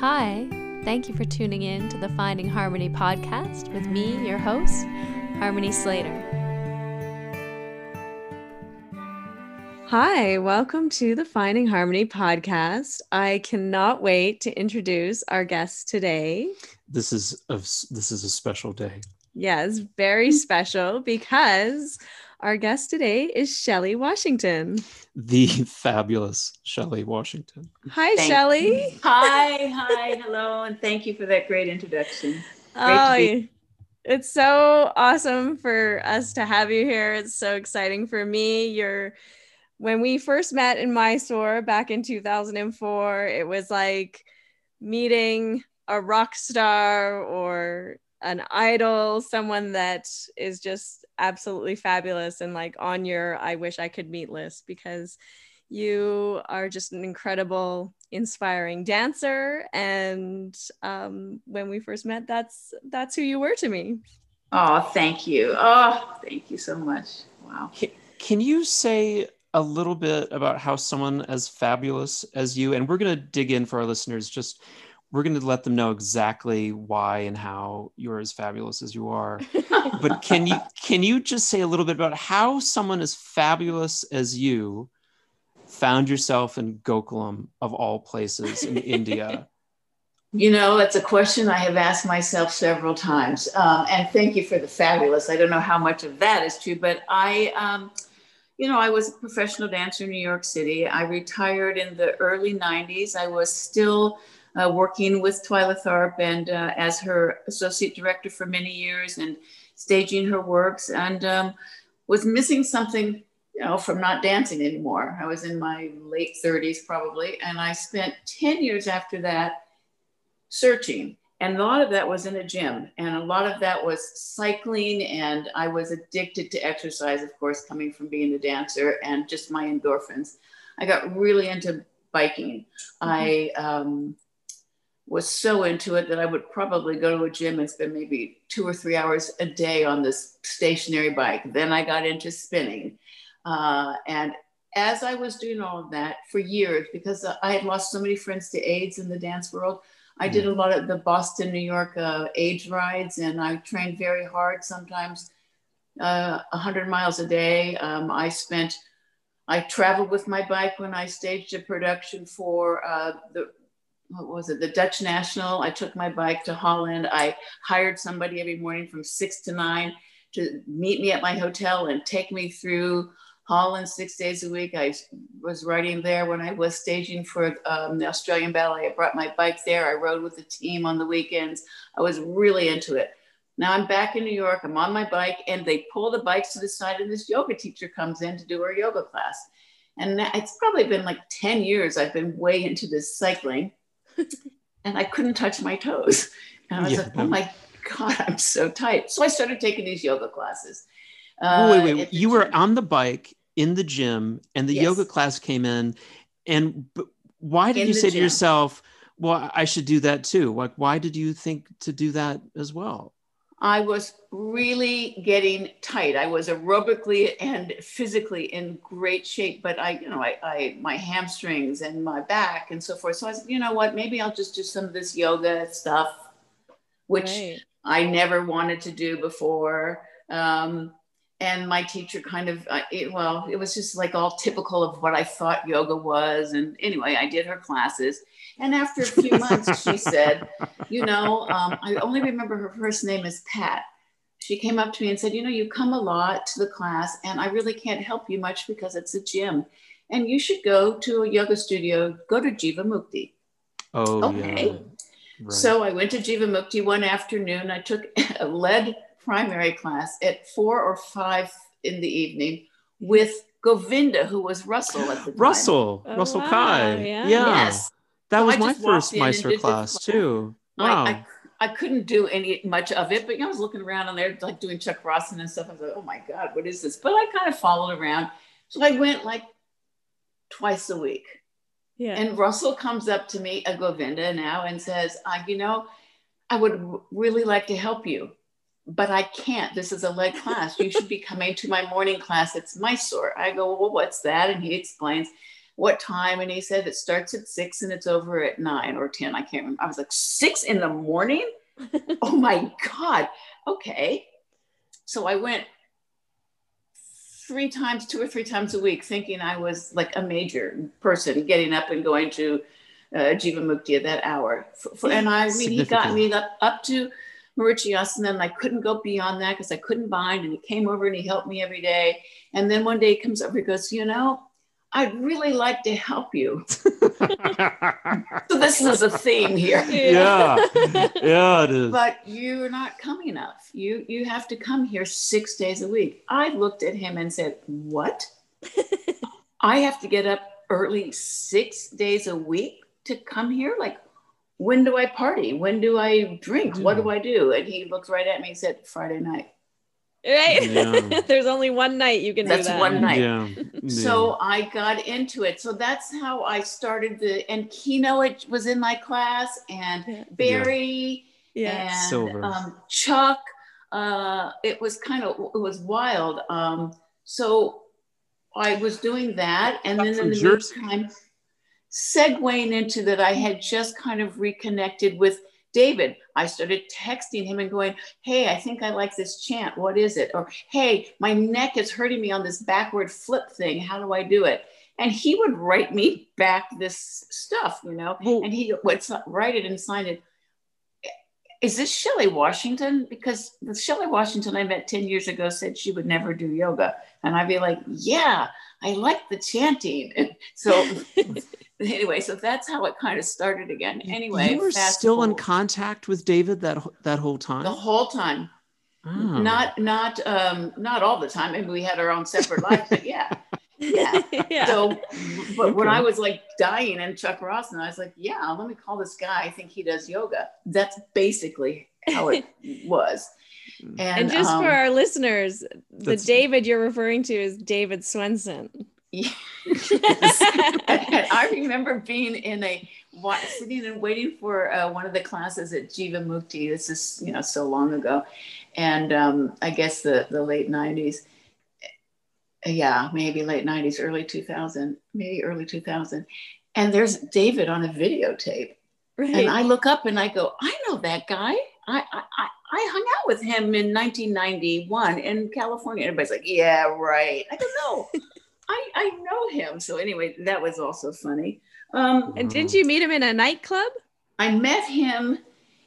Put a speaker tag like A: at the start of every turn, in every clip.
A: Hi, thank you for tuning in to the Finding Harmony podcast with me, your host, Harmony Slater. Hi, welcome to the Finding Harmony podcast. I cannot wait to introduce our guest today.
B: This is a, this is a special day.
A: Yes, very special because our guest today is Shelley Washington.
B: The fabulous Shelley Washington.
A: Hi, Shelley.
C: Hi, hi, hello, and thank you for that great introduction. Great
A: oh, be- it's so awesome for us to have you here. It's so exciting for me. You're when we first met in Mysore back in 2004, it was like meeting a rock star or an idol, someone that is just absolutely fabulous and like on your I wish I could meet list because you are just an incredible, inspiring dancer. And um, when we first met, that's that's who you were to me.
C: Oh, thank you. Oh, thank you so much. Wow.
B: Can, can you say a little bit about how someone as fabulous as you, and we're going to dig in for our listeners, just we're going to let them know exactly why and how you're as fabulous as you are. but can you can you just say a little bit about how someone as fabulous as you found yourself in Gokulam of all places in India?
C: You know, that's a question I have asked myself several times. Um, and thank you for the fabulous. I don't know how much of that is true, but I, um, you know, I was a professional dancer in New York City. I retired in the early 90s. I was still uh, working with Twyla Tharp and uh, as her associate director for many years and staging her works. And um, was missing something you know from not dancing anymore. I was in my late 30s probably and i spent 10 years after that searching. And a lot of that was in a gym and a lot of that was cycling and i was addicted to exercise of course coming from being a dancer and just my endorphins. I got really into biking. Mm-hmm. i um, was so into it that I would probably go to a gym and spend maybe two or three hours a day on this stationary bike. Then I got into spinning. Uh, and as I was doing all of that for years, because I had lost so many friends to AIDS in the dance world, I did a mm. lot of the Boston, New York uh, AIDS rides, and I trained very hard, sometimes uh, 100 miles a day. Um, I spent, I traveled with my bike when I staged a production for uh, the what was it, the Dutch National. I took my bike to Holland. I hired somebody every morning from six to nine to meet me at my hotel and take me through Holland six days a week. I was riding there when I was staging for um, the Australian Ballet. I brought my bike there. I rode with the team on the weekends. I was really into it. Now I'm back in New York. I'm on my bike, and they pull the bikes to the side, and this yoga teacher comes in to do her yoga class. And it's probably been like 10 years I've been way into this cycling and I couldn't touch my toes. And I was yeah. like, oh my God, I'm so tight. So I started taking these yoga classes.
B: Uh, wait, wait, you were on the bike in the gym and the yes. yoga class came in. And why did in you say gym. to yourself, well, I should do that too? Like, why did you think to do that as well?
C: I was really getting tight. I was aerobically and physically in great shape, but I, you know, I, I, my hamstrings and my back and so forth. So I said, you know what, maybe I'll just do some of this yoga stuff, which right. I never wanted to do before. Um, and my teacher kind of, uh, it, well, it was just like all typical of what I thought yoga was. And anyway, I did her classes and after a few months, she said, You know, um, I only remember her first name is Pat. She came up to me and said, You know, you come a lot to the class, and I really can't help you much because it's a gym. And you should go to a yoga studio, go to Jivamukti.
B: Oh, okay. Yeah.
C: Right. So I went to Jivamukti one afternoon. I took a lead primary class at four or five in the evening with Govinda, who was Russell at the time.
B: Russell, oh, Russell wow. Kai. Yeah. yeah. Yes. That so was my first Mysore class too. Wow.
C: I, I, I, couldn't do any much of it, but you know, I was looking around and they're like doing Chakrasana and stuff. I was like, oh my God, what is this? But I kind of followed around. So I went like twice a week. Yeah. And Russell comes up to me, a Govinda now, and says, uh, you know, I would really like to help you, but I can't. This is a lead class. You should be coming to my morning class. It's Mysore. I go, well, what's that? And he explains. what time? And he said it starts at six and it's over at nine or 10. I can't remember. I was like, six in the morning? oh my God. Okay. So I went three times, two or three times a week, thinking I was like a major person getting up and going to uh, Jivamukti at that hour. For, for, and I mean, he got me up, up to Marichyasana and I couldn't go beyond that because I couldn't bind. And he came over and he helped me every day. And then one day he comes over, he goes, You know, I'd really like to help you. so this is a theme here.
B: Yeah. Yeah, it is.
C: But you're not coming enough. You you have to come here six days a week. I looked at him and said, What? I have to get up early six days a week to come here? Like, when do I party? When do I drink? What do I do? And he looked right at me and said, Friday night.
A: Right. Yeah. There's only one night you can
C: that's
A: do that.
C: one night.
B: Yeah.
C: So I got into it. So that's how I started the and Kino it was in my class and Barry
A: Yeah.
C: and
B: Silver.
C: um, Chuck. Uh, it was kind of it was wild. Um, so I was doing that, and then in the
B: Jersey?
C: meantime, segueing into that, I had just kind of reconnected with David. I started texting him and going, Hey, I think I like this chant. What is it? Or, Hey, my neck is hurting me on this backward flip thing. How do I do it? And he would write me back this stuff, you know, and he would write it and sign it. Is this Shelley Washington? Because the Shelley Washington I met 10 years ago said she would never do yoga. And I'd be like, yeah, I like the chanting. And so anyway, so that's how it kind of started again. Anyway,
B: you were still in contact with David that that whole time.
C: the whole time.
B: Oh.
C: Not not um not all the time. Maybe we had our own separate lives, but yeah. Yeah.
A: yeah.
C: So but when I was like dying in and I was like, yeah, let me call this guy. I think he does yoga. That's basically how it was. And,
A: and just
C: um,
A: for our listeners, the David you're referring to is David Swenson.
C: Yes. and I remember being in a sitting and waiting for uh, one of the classes at Jivamukti. This is you know so long ago, and um, I guess the the late nineties. Yeah, maybe late nineties, early two thousand, maybe early two thousand. And there's David on a videotape,
A: Right.
C: and I look up and I go, I know that guy. I I, I I hung out with him in 1991 in California. Everybody's like, yeah, right. I go, no, I, I know him. So anyway, that was also funny. Um,
A: and didn't you meet him in a nightclub?
C: I met him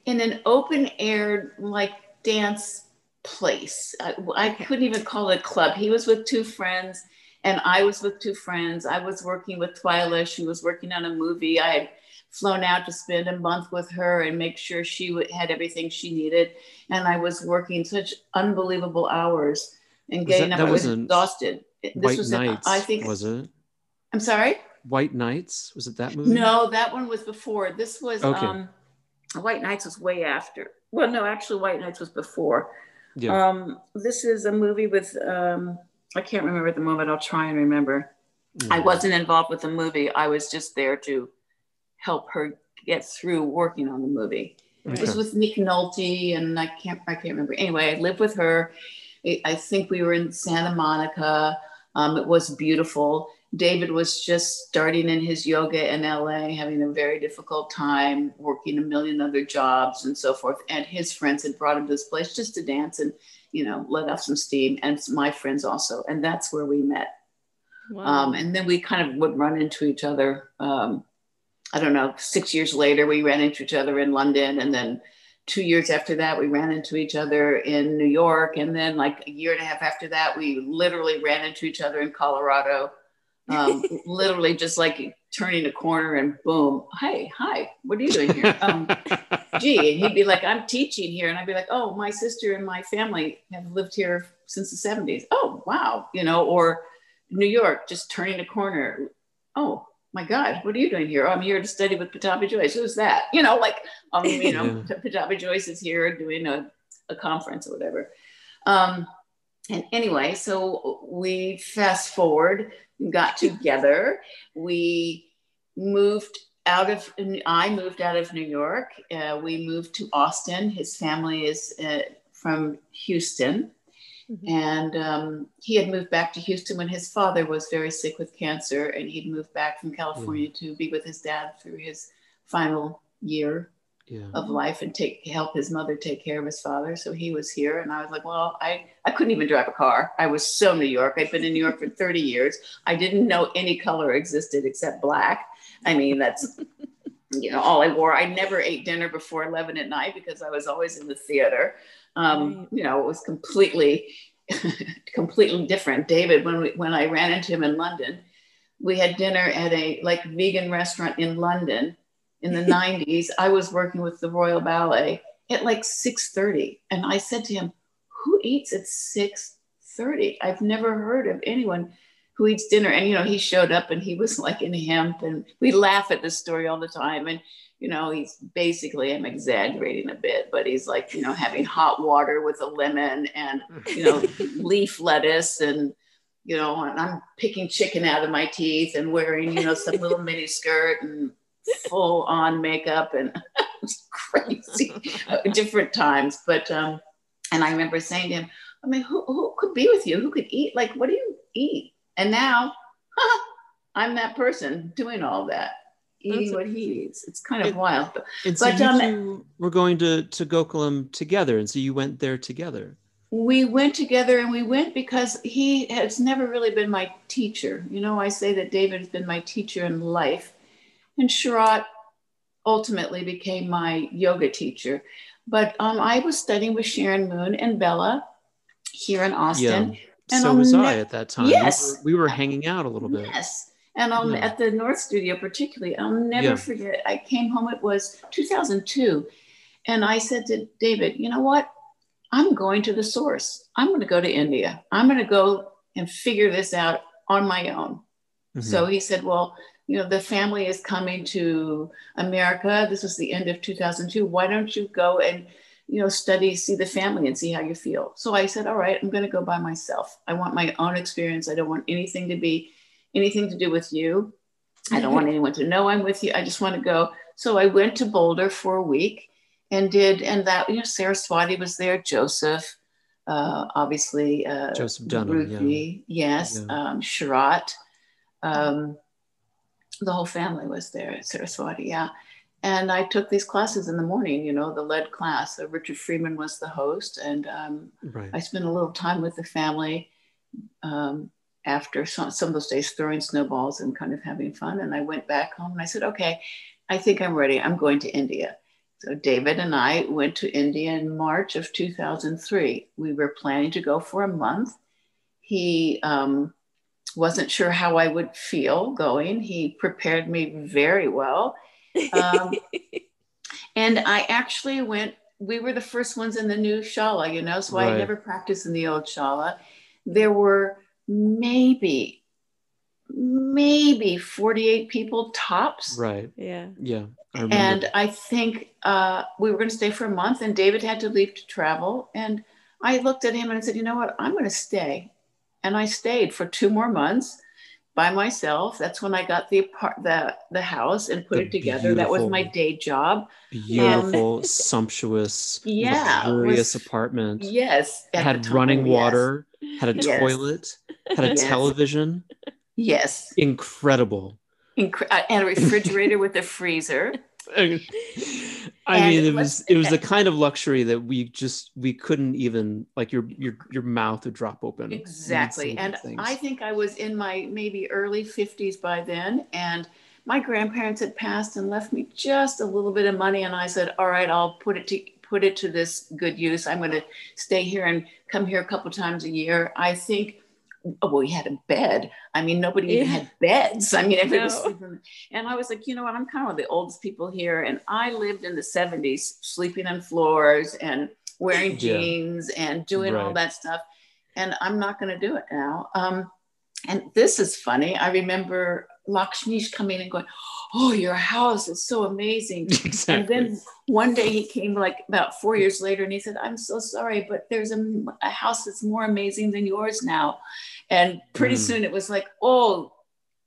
C: in an open air like dance place. I, I couldn't even call it a club. He was with two friends, and I was with two friends. I was working with Twyla. She was working on a movie. I had flown out to spend a month with her and make sure she would, had everything she needed. And I was working such unbelievable hours and
B: Was
C: getting
B: that-
C: up.
B: that
C: I was
B: was in
C: exhausted. This
B: White
C: was in-
B: Knights.
C: I think.
B: was it
C: I'm sorry.
B: White Knights? Was it that movie?
C: No, that one was before. This was
B: Okay.
C: um White Knights was way after. Well, no, actually White Knights was before.
B: Yeah.
C: Um this is a movie with um I can't remember at the moment. I'll try and remember. I
B: Mm.
C: wasn't involved with the movie. I was just there to help her get through working on the movie. It was with Nick Nolte and I can't I can't remember. Anyway, I lived with her. I- I think we were in Santa Monica. Um, it was beautiful. David was just starting in his yoga in LA, having a very difficult time, working a million other jobs and so forth. And his friends had brought him to this place just to dance and, you know, let off some steam. And my friends also. And that's where we met.
A: Wow.
C: Um, and then we kind of would run into each other. Um, I don't know, six years later, we ran into each other in London. And then two years after that, we ran into each other in New York. And then, like a year and a half after that, we literally ran into each other in Colorado. Um, literally just like turning a corner and boom, hey, hi, what are you doing here? Um, gee, and he'd be like, I'm teaching here. And I'd be like, oh, my sister and my family have lived here since the 70s. Oh, wow. You know, or New York, just turning a corner. Oh, my God, what are you doing here? Oh, I'm here to study with Pattabhi Jois. Who's that? You know, like, um, you know, Pattabhi Jois is here doing a, a conference or whatever. Um, and anyway, so we fast forward, got together. We moved out of, I moved out of New York. Uh, we moved to Austin. His family is uh, from Houston. Mm-hmm. And um, he had moved back to Houston when his father was very sick with cancer, and he'd moved back from California to be with his dad through his final year yeah. of life and take help his mother take care of his father. So he was here, and I was like, well, I I couldn't even drive a car. I was so New York. I'd been in New York for 30 years. I didn't know any color existed except black. I mean, that's you know all I wore. I never ate dinner before 11 at night because I was always in the theater. Um, right. You know, it was completely completely different. David, when we when I ran into him in London, we had dinner at a like vegan restaurant in London in the 90s, I was working with the Royal Ballet at like 6:30 and I said to him, "Who eats at 6:30? I've never heard of anyone who eats dinner." And you know, he showed up and he was like in hemp and we laugh at this story all the time and you know, he's basically, I'm exaggerating a bit, but he's like, you know, having hot water with a lemon and, you know, leaf lettuce and, you know, and I'm picking chicken out of my teeth and wearing, you know, some little mini skirt and full on makeup and crazy. Different times but um and i remember saying to him i mean who, who could be with you? Who could eat? Like what do you eat? And now i'm that person doing all that eating what he eats it's kind of it, wild but,
B: and so but, you um, two were going to to gokulam together and so you went there together
C: we went together and we went because he has never really been my teacher you know i say that david has been my teacher in life and Sharath ultimately became my yoga teacher. But um, I was studying with Sharon Moon and Bella here in Austin. Yeah.
B: And so I'll was ne- I at that time. Yes. We were, we were, hanging out a little bit.
C: Yes. And um, yeah. at the North Studio, particularly, I'll never yeah. forget. I came home, it was 2002. And I said to David, you know what? I'm going to the source. I'm going to go to India. I'm going to go and figure this out on my own. Mm-hmm. So he said, well, you know, the family is coming to America. This was the end of 2002. Why don't you go and, you know, study, see the family and see how you feel? So I said, all right, I'm going to go by myself. I want my own experience. I don't want anything to be anything to do with you. I don't want anyone to know I'm with you. I just want to go. So I went to Boulder for a week and did, and that, you know, Saraswati was there, Joseph, uh, obviously, uh,
B: Joseph Dunham,
C: Ruthie, yeah. yes, yeah. Um, Sharath, um, the whole family was there at Saraswati, yeah. And I took these classes in the morning, you know, the lead class. Uh, Richard Freeman was the host, and um, right. I spent a little time with the family um, after some, some of those days throwing snowballs and kind of having fun. And I went back home and I said, okay, I think I'm ready. I'm going to India. So David and I went to India in March of 2003. We were planning to go for a month. He um, wasn't sure how I would feel going. He prepared me very well. Um, and I actually went, we were the first ones in the new Shala, you know, so right. I never practiced in the old Shala. There were maybe, maybe 48 people tops.
B: Right.
A: Yeah.
B: Yeah.
C: I and I think uh, we were going to stay for a month, and David had to leave to travel. And I looked at him and I said, you know what? I'm going to stay and I stayed for two more months by myself. That's when I got the apart the the house and put the it together. That was my day job.
B: Beautiful, um, sumptuous, yeah, luxurious was, apartment.
C: Yes,
B: had time, running yes. water, had a yes. toilet, had a yes. television.
C: Yes,
B: incredible.
C: Incre- uh, and a refrigerator with a freezer.
B: I and mean, it was it was the kind of luxury that we just we couldn't even like your your your mouth would drop open.
C: Exactly, and I think I was in my maybe early fifties by then, and my grandparents had passed and left me just a little bit of money, and I said, "All right, I'll put it to put it to this good use. I'm going to stay here and come here a couple times a year." I think oh, well, we had a bed. I mean, nobody even had beds. I mean, everybody no. was sleeping. And I was like, you know what? I'm kind of one of the oldest people here. And I lived in the 70s, sleeping on floors and wearing yeah. jeans and doing right. all that stuff. And I'm not going to do it now. Um, and this is funny. I remember Lakshmish coming and going, Oh, your house is so amazing. Exactly. And then one day he came like about four years later and he said, I'm so sorry, but there's a, a house that's more amazing than yours now. And pretty mm. soon it was like, Oh,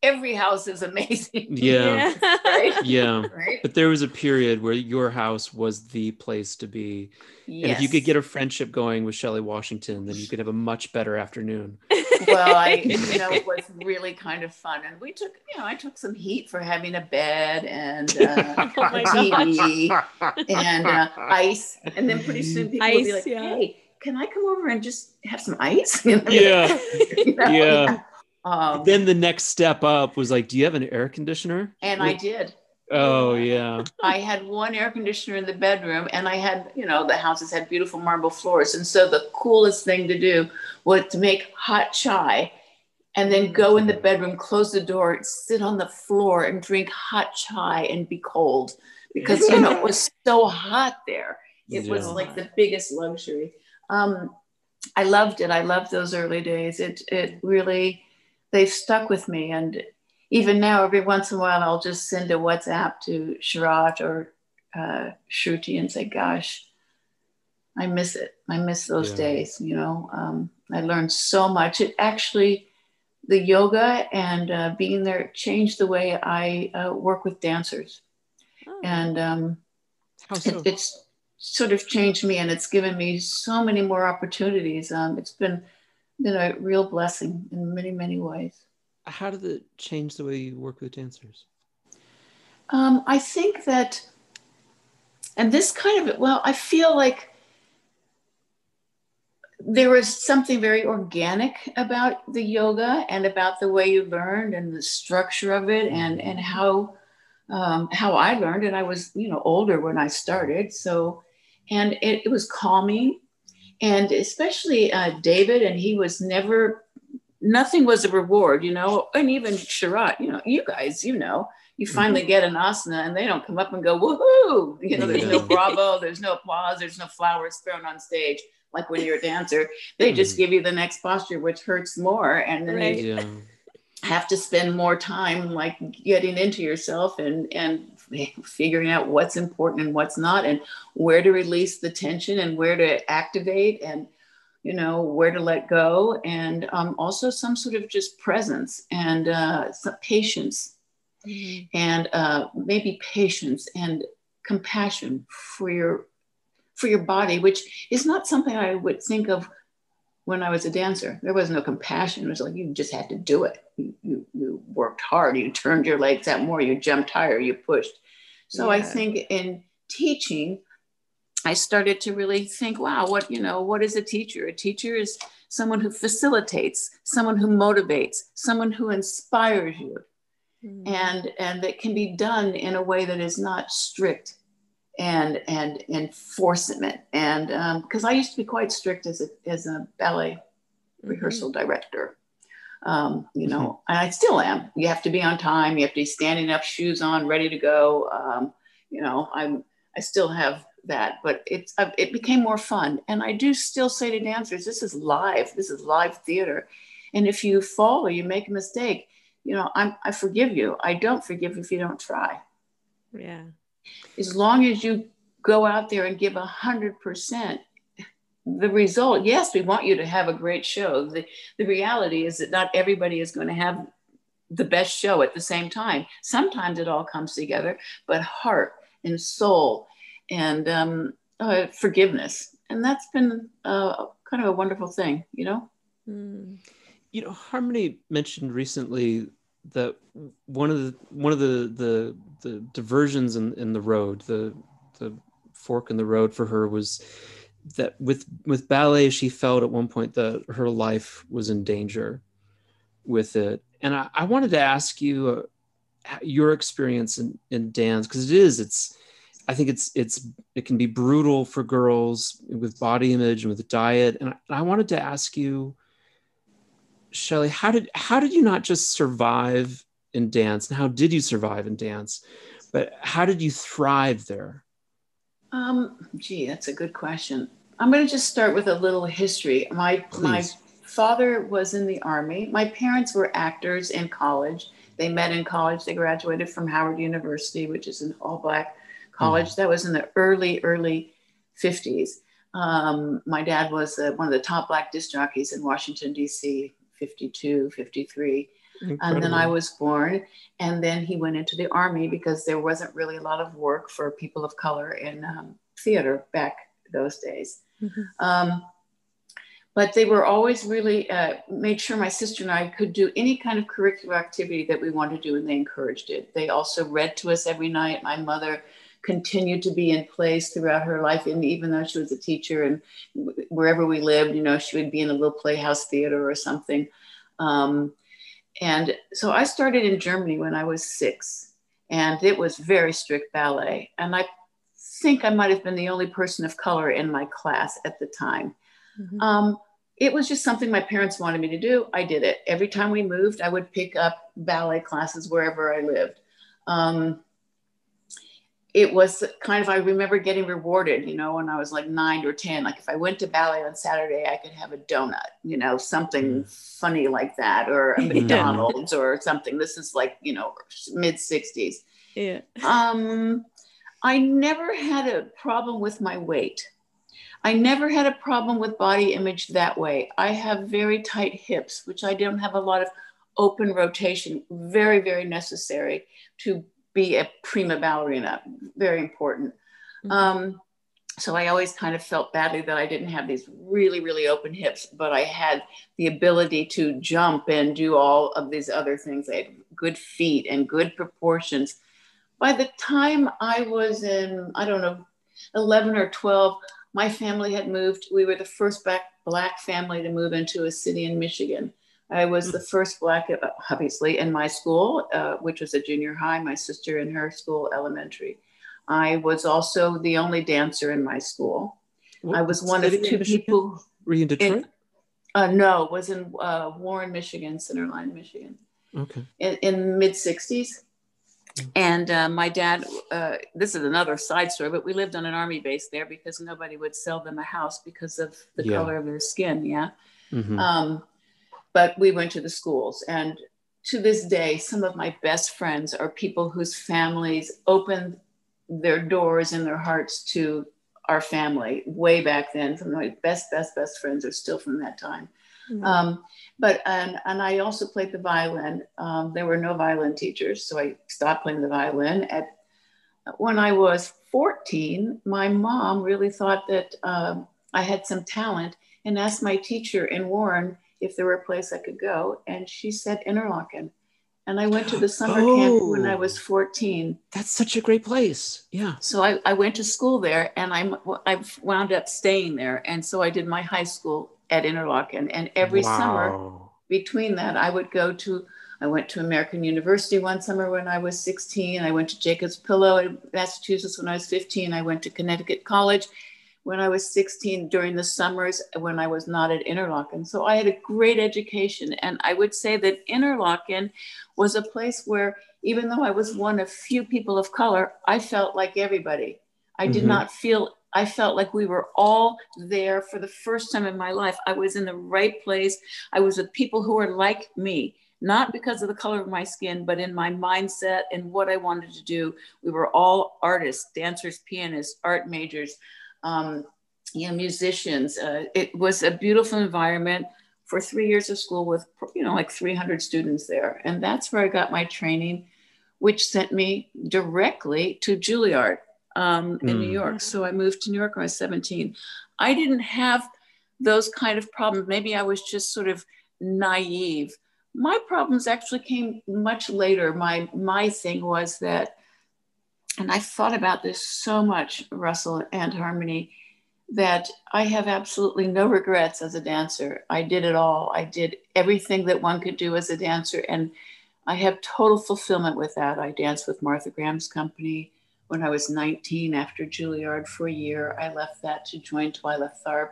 C: every house is amazing.
B: Yeah.
C: right?
B: Yeah.
C: Right?
B: But there was a period where your house was the place to be. And if you could get a friendship going with Shelley Washington, then you could have a much better afternoon.
C: well, I, you know, it was really kind of fun. And we took, you know, I took some heat for having a bed and uh,
A: Oh my
C: a TV and uh, ice. And then pretty soon people would be like,
A: yeah.
C: hey, can I come over and just have some ice? You know?
B: Yeah.
C: You know?
B: Yeah.
C: Um,
B: Then the next step up was like, do you have an air conditioner?
C: and I did.
B: Oh, yeah.
C: I had one air conditioner in the bedroom, and I had, you know, the houses had beautiful marble floors. And so the coolest thing to do was to make hot chai and then go in the bedroom, close the door, sit on the floor and drink hot chai and be cold because, you know, it was so hot there. It was like the biggest luxury. Um, I loved it. I loved those early days. It, it really, they've stuck with me. And even now, every once in a while, I'll just send a WhatsApp to Sharath or uh, Shruti and say, "Gosh, I miss it. I miss those
B: Yeah.
C: days." You know, um, I learned so much. It actually, the yoga and uh, being there changed the way I uh, work with dancers,
A: Oh.
C: and um,
B: How
C: it,
B: so?
C: it's sort of changed me, and it's given me so many more opportunities. Um, it's been been a real blessing in many many ways.
B: How did it change the way you work with dancers?
C: Um, I think that, and this kind of, well, I feel like there was something very organic about the yoga and about the way you learned and the structure of it and and how um, how I learned. And I was, you know, older when I started, so and it, it was calming, and especially uh, David, and he was never. Nothing was a reward, you know, and even Sharath, you know, you guys, you know, you finally get an asana and they don't come up and go woohoo you know there's no bravo there's no applause there's no flowers thrown on stage like when you're a dancer they just
B: Mhm.
C: give you the next posture which hurts more and then
A: Right.
C: you
B: Yeah.
C: have to spend more time like getting into yourself and and figuring out what's important and what's not and where to release the tension and where to activate and you know where to let go and um, also some sort of just presence and uh, some patience
A: Mhm.
C: and uh, maybe patience and compassion for your for your body, which is not something I would think of when I was a dancer. There was no compassion. It was like you just had to do it. You, you, worked hard. You turned your legs out more. You jumped higher. You pushed. So I think in teaching, I started to really think, wow, what you know, what is a teacher? A teacher is someone who facilitates, someone who motivates, someone who inspires you
A: Mhm.
C: and and that can be done in a way that is not strict and and enforcement and because I used to be quite strict as a as a ballet
A: Mm-hmm.
C: rehearsal director um, you know and I still am. You have to be on time. You have to be standing up shoes on ready to go. Um, you know I'm I still have that but it's uh, it became more fun. And I do still say to dancers this is live. This is live theater. And if you fall or you make a mistake you know, I'm, I forgive you. I don't forgive if you don't try.
A: Yeah.
C: As long as you go out there and give a hundred percent, the result, yes, we want you to have a great show. The, the reality is that not everybody is going to have the best show at the same time. Sometimes it all comes together, but heart and soul and um, uh, forgiveness. And that's been uh, kind of a wonderful thing, you know?
A: Mm.
B: You know, Harmony mentioned recently that one of the one of the the, the diversions in, in the road, the the fork in the road for her was that with with ballet, she felt at one point that her life was in danger with it. And I, I wanted to ask you uh, your experience in, in dance because it is it's I think it's it's it can be brutal for girls with body image and with diet. And I, and I wanted to ask you Shelley, how did how did you not just survive in dance, and how did you survive in dance, but how did you thrive there?
C: Um, gee, that's a good question. I'm going to just start with a little history. My my father was in the army. My parents were actors in college. They met in college. They graduated from Howard University, which is an all black college. That was in the early early 50s. Um, my dad was uh, one of the top black disc jockeys in Washington D.C. 52, 53.
B: Incredible.
C: and then I was born. And then he went into the army because there wasn't really a lot of work for people of color in um, theater back those days.
A: Mhm.
C: Um, but they were always really uh, made sure my sister and I could do any kind of curricular activity that we wanted to do, and they encouraged it. They also read to us every night. My mother continued to be in place throughout her life, and even though she was a teacher and wherever we lived, you know, she would be in a little playhouse theater or something. Um, and so I started in Germany when I was six, and it was very strict ballet. And I think I might have been the only person of color in my class at the time.
A: Mhm.
C: Um, it was just something my parents wanted me to do. I did it. Every time we moved, I would pick up ballet classes wherever I lived. Um, it was kind of, I remember getting rewarded, you know, when I was like nine or 10. Like if I went to ballet on Saturday, I could have a donut, you know, something funny like that, or a McDonald's or something. This is like, you know, mid 60s.
A: Yeah.
C: Um, I never had a problem with my weight. I never had a problem with body image that way. I have very tight hips, which I don't have a lot of open rotation, very, very necessary to be a prima ballerina, very important.
A: Mhm.
C: Um, so I always kind of felt badly that I didn't have these really, really open hips, but I had the ability to jump and do all of these other things. I had good feet and good proportions. By the time I was in, I don't know, 11 or 12, my family had moved. We were the first black, black family to move into a city in Michigan. I was the first black, uh, obviously, in my school, uh, which was a junior high, my sister in her school, elementary. I was also the only dancer in my school.
B: What
C: I was one of two people.
B: Were you in Detroit?
C: Uh, no, was in uh, Warren, Michigan, Centerline, Michigan,
B: okay.
C: in, in mid 60s.
B: Mm.
C: And uh, my dad, uh, this is another side story, but we lived on an army base there because nobody would sell them a house because of the
B: Yeah.
C: color of their skin. Yeah.
B: Mhm.
C: Um, but we went to the schools. And to this day, some of my best friends are people whose families opened their doors and their hearts to our family way back then. Some of my best, best, best friends are still from that time.
A: Mhm.
C: Um, but and and I also played the violin. Um, there were no violin teachers, so I stopped playing the violin. At when I was 14, my mom really thought that um, I had some talent and asked my teacher in Warren if there were a place I could go, and she said Interlochen. And I went to the summer camp when I
B: Oh.
C: was 14.
B: That's such a great place. Yeah.
C: So I, I went to school there and I'm, I wound up staying there. And so I did my high school at Interlochen. And every summer between that, I would go to, I went to American University one summer when I was 16. I went to Jacob's Pillow in Massachusetts when I was 15. I went to Connecticut College when I was 16 during the summers when I was not at Interlochen. So I had a great education. And I would say that Interlochen was a place where, even though I was one of few people of color, I felt like everybody. I did
B: Mhm.
C: not feel, I felt like we were all there for the first time in my life. I was in the right place. I was with people who were like me, not because of the color of my skin, but in my mindset and what I wanted to do. We were all artists, dancers, pianists, art majors, um, you know, musicians. Uh, it was a beautiful environment for three years of school with, you know, like 300 students there. And that's where I got my training, which sent me directly to Juilliard um, in New
B: Mm.
C: York. So I moved to New York when I was 17. I didn't have those kind of problems. Maybe I was just sort of naive. My problems actually came much later. My my thing was that, and I thought about this so much, Russell and Harmony, that I have absolutely no regrets as a dancer. I did it all. I did everything that one could do as a dancer, and I have total fulfillment with that. I danced with Martha Graham's company when I was 19 after Juilliard for a year. I left that to join Twyla Tharp.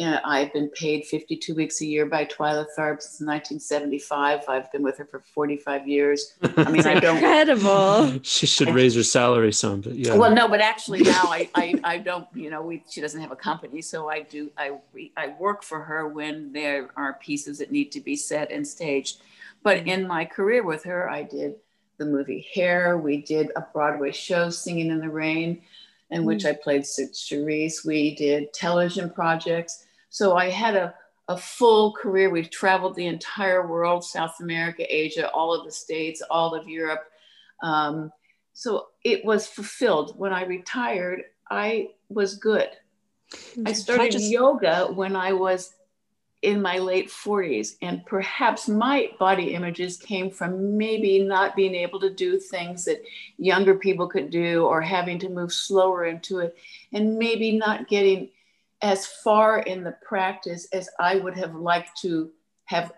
C: And I've been paid 52 weeks a year by Twyla Tharp since 1975. I've been with her for 45 years. I mean, I don't.
A: Incredible.
B: she should raise her salary some, but yeah.
C: Well, no, but actually now I, I, I don't, you know, we, she doesn't have a company. So I do, I, I work for her when there are pieces that need to be set and staged. But mm-hmm. in my career with her, I did the movie Hair. We did a Broadway show, Singing in the Rain, in which mm-hmm. I played Cer- Charisse. We did television projects. So I had a, a full career. We've traveled the entire world, South America, Asia, all of the States, all of Europe. Um, so it was fulfilled. When I retired, I was good. I started I just... yoga when I was in my late 40s, and perhaps my body images came from maybe not being able to do things that younger people could do or having to move slower into it, and maybe not getting as far in the practice as I would have liked to have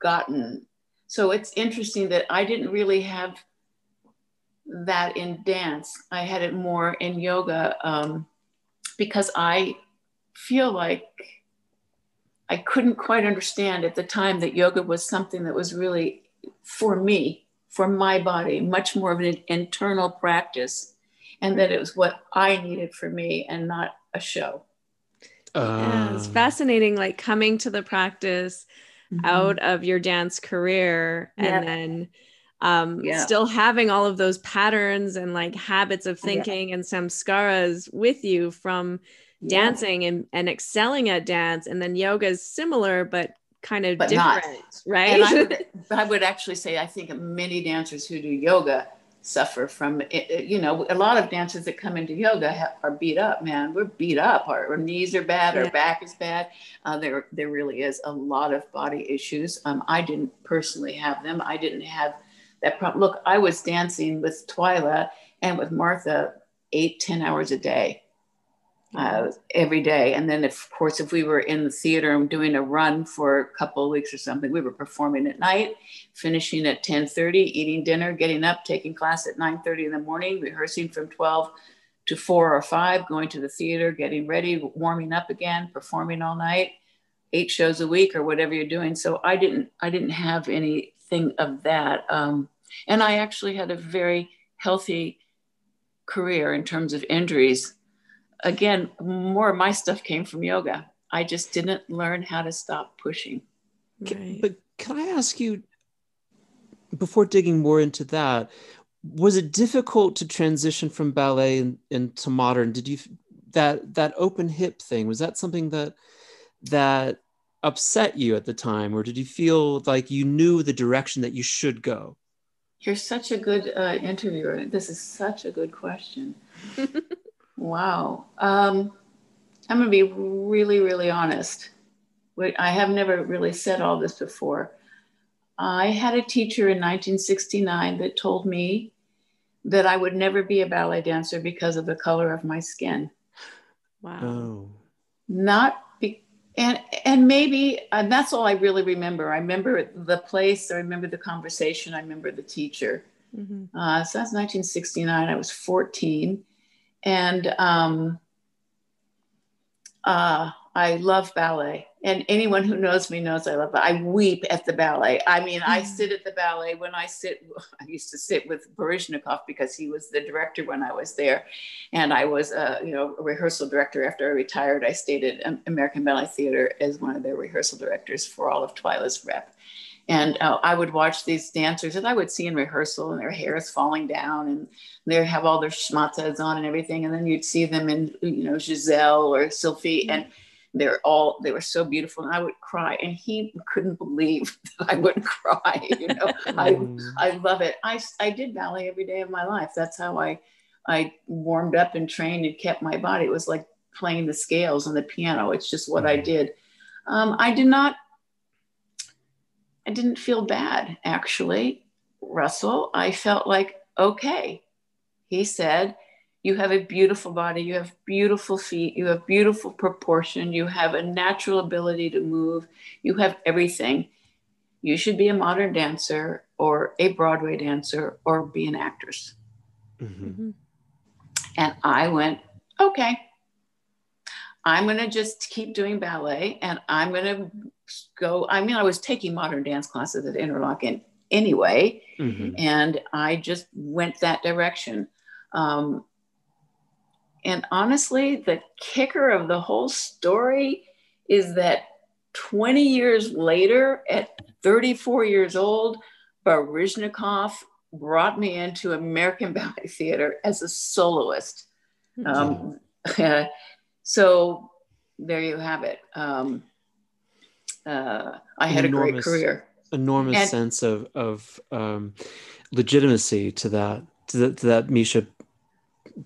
C: gotten. So it's interesting that I didn't really have that in dance. I had it more in yoga um, because I feel like I couldn't quite understand at the time that yoga was something that was really for me, for my body, much more of an internal practice, and that it was what I needed for me and not a show
A: yeah, it's um, fascinating, like coming to the practice mm-hmm. out of your dance career and then um, yeah. still having all of those patterns and like habits of thinking yeah. and samskaras with you from dancing and, and excelling at dance. And then yoga is similar, but kind of but different, not. right?
C: I would, I would actually say, I think many dancers who do yoga suffer from it, you know a lot of dancers that come into yoga are beat up man. We're beat up. Our, our knees are bad yeah. our back is bad. Uh, there there really is a lot of body issues. Um, i didn't personally have them. I didn't have that problem look i was dancing with twyla and with martha eight ten hours a day uh, every day. And then, of course, if we were in the theater and doing a run for a couple of weeks or something, we were performing at night, finishing at 10:30, eating dinner, getting up, taking class at 9:30 in the morning, rehearsing from 12 to 4 or 5, going to the theater, getting ready, warming up again, performing all night, eight shows a week or whatever you're doing. So I didn't I didn't have anything of that. Um, and I actually had a very healthy career in terms of injuries again, more of my stuff came from yoga. I just didn't learn how to stop pushing.
B: Right. But can I ask you, before digging more into that, was it difficult to transition from ballet in, into modern? Did you that that open hip thing was that something that that upset you at the time, or did you feel like you knew the direction that you should go?
C: You're such a good uh, interviewer. This is such a good question. Wow. Um, I'm going to be really, really honest. I have never really said all this before. I had a teacher in 1969 that told me that I would never be a ballet dancer because of the color of my skin.
A: Wow. Oh.
C: Not be, and and maybe and that's all I really remember. I remember the place. I remember the conversation. I remember the teacher. Mm-hmm. Uh, so that's 1969. I was 14 and um, uh, I love ballet. And anyone who knows me knows I love it. I weep at the ballet. I mean. I sit at the ballet when I sit. I used to sit with Baryshnikov because he was the director when I was there, and I was, a, you know, a rehearsal director after I retired. I stayed at American Ballet Theater as one of their rehearsal directors for all of Twyla's rep. And uh, I would watch these dancers that I would see in rehearsal, and their hair is falling down, and they have all their schmatzes on and everything. And then you'd see them in, you know, Giselle or Sylphie, and they're all they were so beautiful, and I would cry. And he couldn't believe that I would cry. You know, I mm. I love it. I I did ballet every day of my life. That's how I I warmed up and trained and kept my body. It was like playing the scales on the piano. It's just what I mm. did. Um, I did not I didn't feel bad, actually. Russell, I felt like, okay. He said, You have a beautiful body, you have beautiful feet, you have beautiful proportion, you have a natural ability to move, you have everything. You should be a modern dancer or a Broadway dancer or be an actress. Mm-hmm. mm-hmm. And I went, Okay. I'm going to just keep doing ballet and I'm going to go. I mean, I was taking modern dance classes at Interlochen anyway, mm-hmm. and I just went that direction. Um, and honestly, the kicker of the whole story is that 20 years later, at 34 years old, Baryshnikov brought me into American Ballet Theater as a soloist. Mm-hmm. Um, so there you have it. Um, uh, I had enormous, a great career.
B: Enormous and, sense of of um, legitimacy to that to, the, to that Misha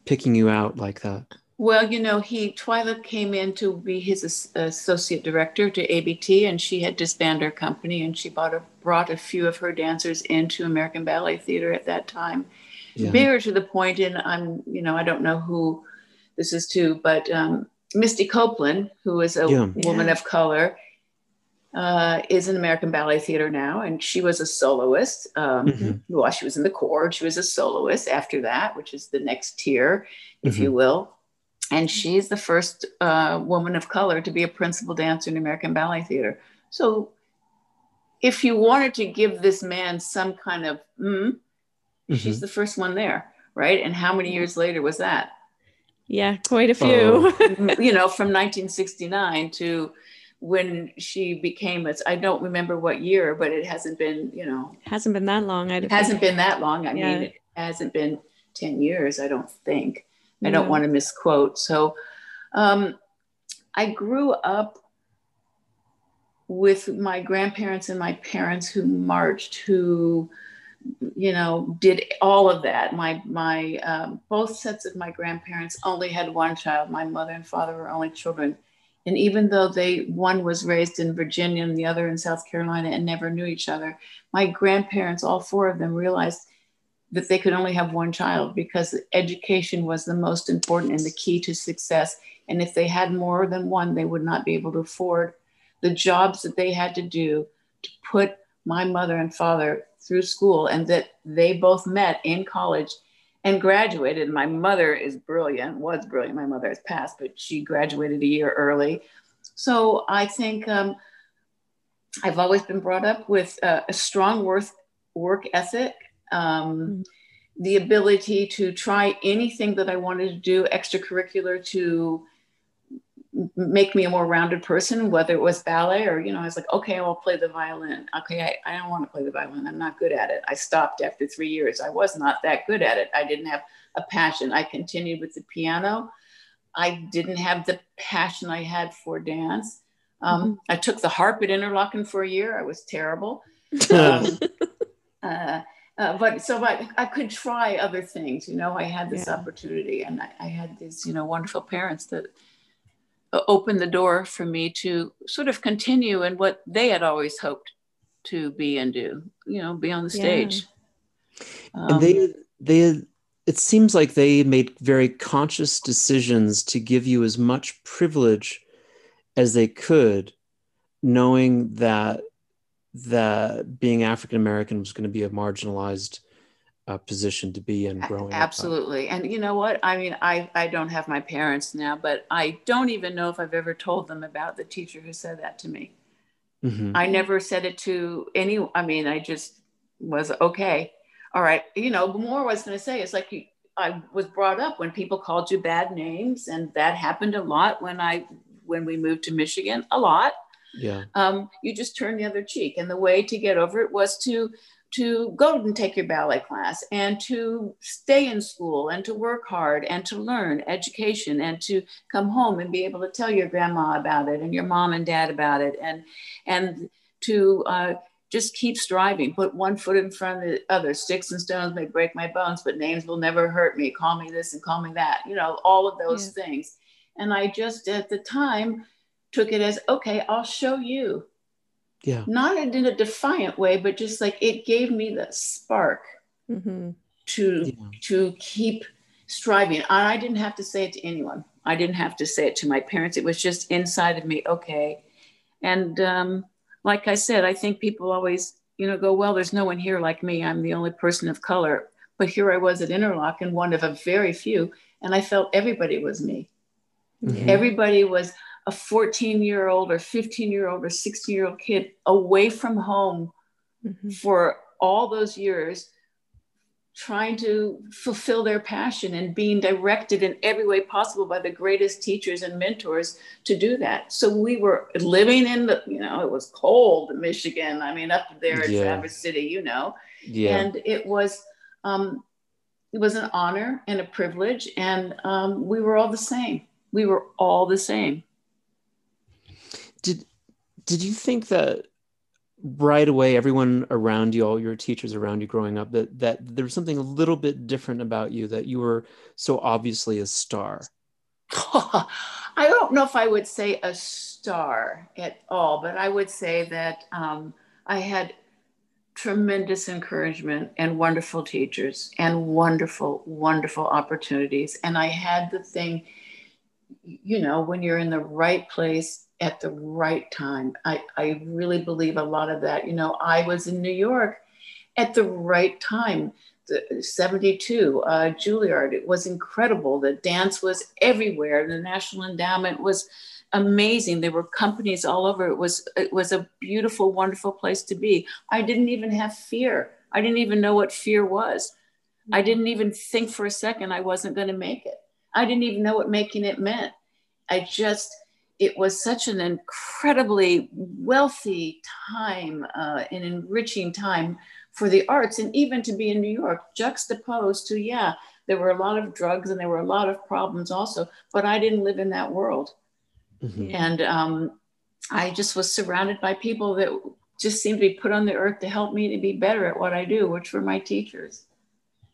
B: picking you out like that.
C: Well, you know, he Twyla came in to be his associate director to ABT, and she had disbanded her company, and she brought a, brought a few of her dancers into American Ballet Theater at that time. Yeah. Bigger to the point, and I'm, you know, I don't know who this is to, but um, Misty Copeland, who is a yeah. woman yeah. of color, uh, is in American Ballet Theater now, and she was a soloist. Um, mm-hmm. Well, she was in the corps. She was a soloist after that, which is the next tier, if mm-hmm. you will and she's the first uh, woman of color to be a principal dancer in American Ballet Theater. So, if you wanted to give this man some kind of, mm, mm-hmm. she's the first one there, right? And how many years later was that?
A: Yeah, quite a few.
C: Oh. you know, from 1969 to when she became a, I don't remember what year, but it hasn't been, you know,
A: hasn't been that long.
C: It hasn't been that long. I yeah. mean, it hasn't been 10 years, I don't think. I don't want to misquote. So um, I grew up with my grandparents and my parents who marched, who you know did all of that. My my um, both sets of my grandparents only had one child. My mother and father were only children. And even though they one was raised in Virginia and the other in South Carolina and never knew each other, my grandparents, all four of them, realized that they could only have one child because education was the most important and the key to success. And if they had more than one, they would not be able to afford the jobs that they had to do to put my mother and father through school and that they both met in college and graduated. My mother is brilliant, was brilliant. My mother has passed, but she graduated a year early. So I think um, I've always been brought up with uh, a strong work, work ethic um, mm-hmm. the ability to try anything that I wanted to do extracurricular to make me a more rounded person, whether it was ballet or, you know, I was like, okay, I'll play the violin. Okay, I, I don't want to play the violin. I'm not good at it. I stopped after three years. I was not that good at it. I didn't have a passion. I continued with the piano. I didn't have the passion I had for dance. Um, mm-hmm. I took the harp at Interlochen for a year. I was terrible. Um, uh, uh, but so I, I could try other things, you know, I had this yeah. opportunity and I, I, had these, you know, wonderful parents that opened the door for me to sort of continue in what they had always hoped to be and do, you know, be on the stage.
B: Yeah. Um, and they, they, it seems like they made very conscious decisions to give you as much privilege as they could, knowing that that being African American was going to be a marginalized uh, position to be in growing
C: Absolutely.
B: Up.
C: And you know what? I mean, I, I don't have my parents now, but I don't even know if I've ever told them about the teacher who said that to me. Mm-hmm. I never said it to any, I mean, I just was okay. All right. You know, more I was going to say is like, I was brought up when people called you bad names, and that happened a lot when I, when we moved to Michigan, a lot
B: yeah
C: um, you just turn the other cheek and the way to get over it was to to go and take your ballet class and to stay in school and to work hard and to learn education and to come home and be able to tell your grandma about it and your mom and dad about it and and to uh, just keep striving put one foot in front of the other. Sticks and stones may break my bones but names will never hurt me. Call me this and call me that you know all of those yeah. things. And i just at the time took it as okay i'll show you
B: yeah.
C: Not in a defiant way but just like it gave me the spark mm-hmm. to yeah. to keep striving. And i didn't have to say it to anyone. I didn't have to say it to my parents. It was just inside of me okay. And um, like i said i think people always you know go well there's no one here like me. I'm the only person of color. But here i was at Interlochen one of a very few and i felt everybody was me. Mm-hmm. everybody was a 14 year old or 15 year old or 16 year old kid away from home mm-hmm. for all those years trying to fulfill their passion and being directed in every way possible by the greatest teachers and mentors to do that. So we were living in the, you know, it was cold in Michigan. I mean, up there in yeah. Traverse City, you know, yeah. and it was, um, it was an honor and a privilege. And um, we were all the same. We were all the same did
B: did you think that right away everyone around you all your teachers around you growing up that that there was something a little bit different about you that you were so obviously a star?
C: I don't know if i would say a star at all but i would say that um, i had tremendous encouragement and wonderful teachers and wonderful wonderful opportunities. And i had the thing you know when you're in the right place at the right time. I, I really believe a lot of that. You know, I was in New York at the right time. The 72, uh, Juilliard, it was incredible. The dance was everywhere. The National Endowment was amazing. There were companies all over. It was it was a beautiful, wonderful place to be. I didn't even have fear. I didn't even know what fear was. I didn't even think for a second I wasn't going to make it. I didn't even know what making it meant. I just it was such an incredibly wealthy time, uh, an enriching time for the arts, and even to be in New York, juxtaposed to, yeah, there were a lot of drugs and there were a lot of problems also, but I didn't live in that world. Mm-hmm. And um, I just was surrounded by people that just seemed to be put on the earth to help me to be better at what I do, which were my teachers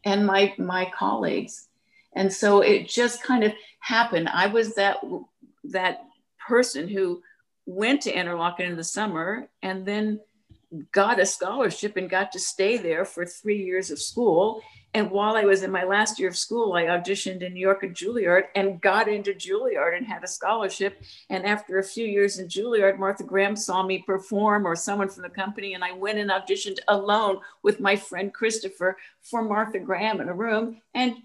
C: and my my colleagues. And so it just kind of happened. I was that that person who went to Interlochen in the summer and then got a scholarship and got to stay there for three years of school. And while I was in my last year of school, I auditioned in New York at Juilliard and got into Juilliard and had a scholarship. And after a few years in Juilliard, Martha Graham saw me perform or someone from the company. And I went and auditioned alone with my friend Christopher for Martha Graham in a room. And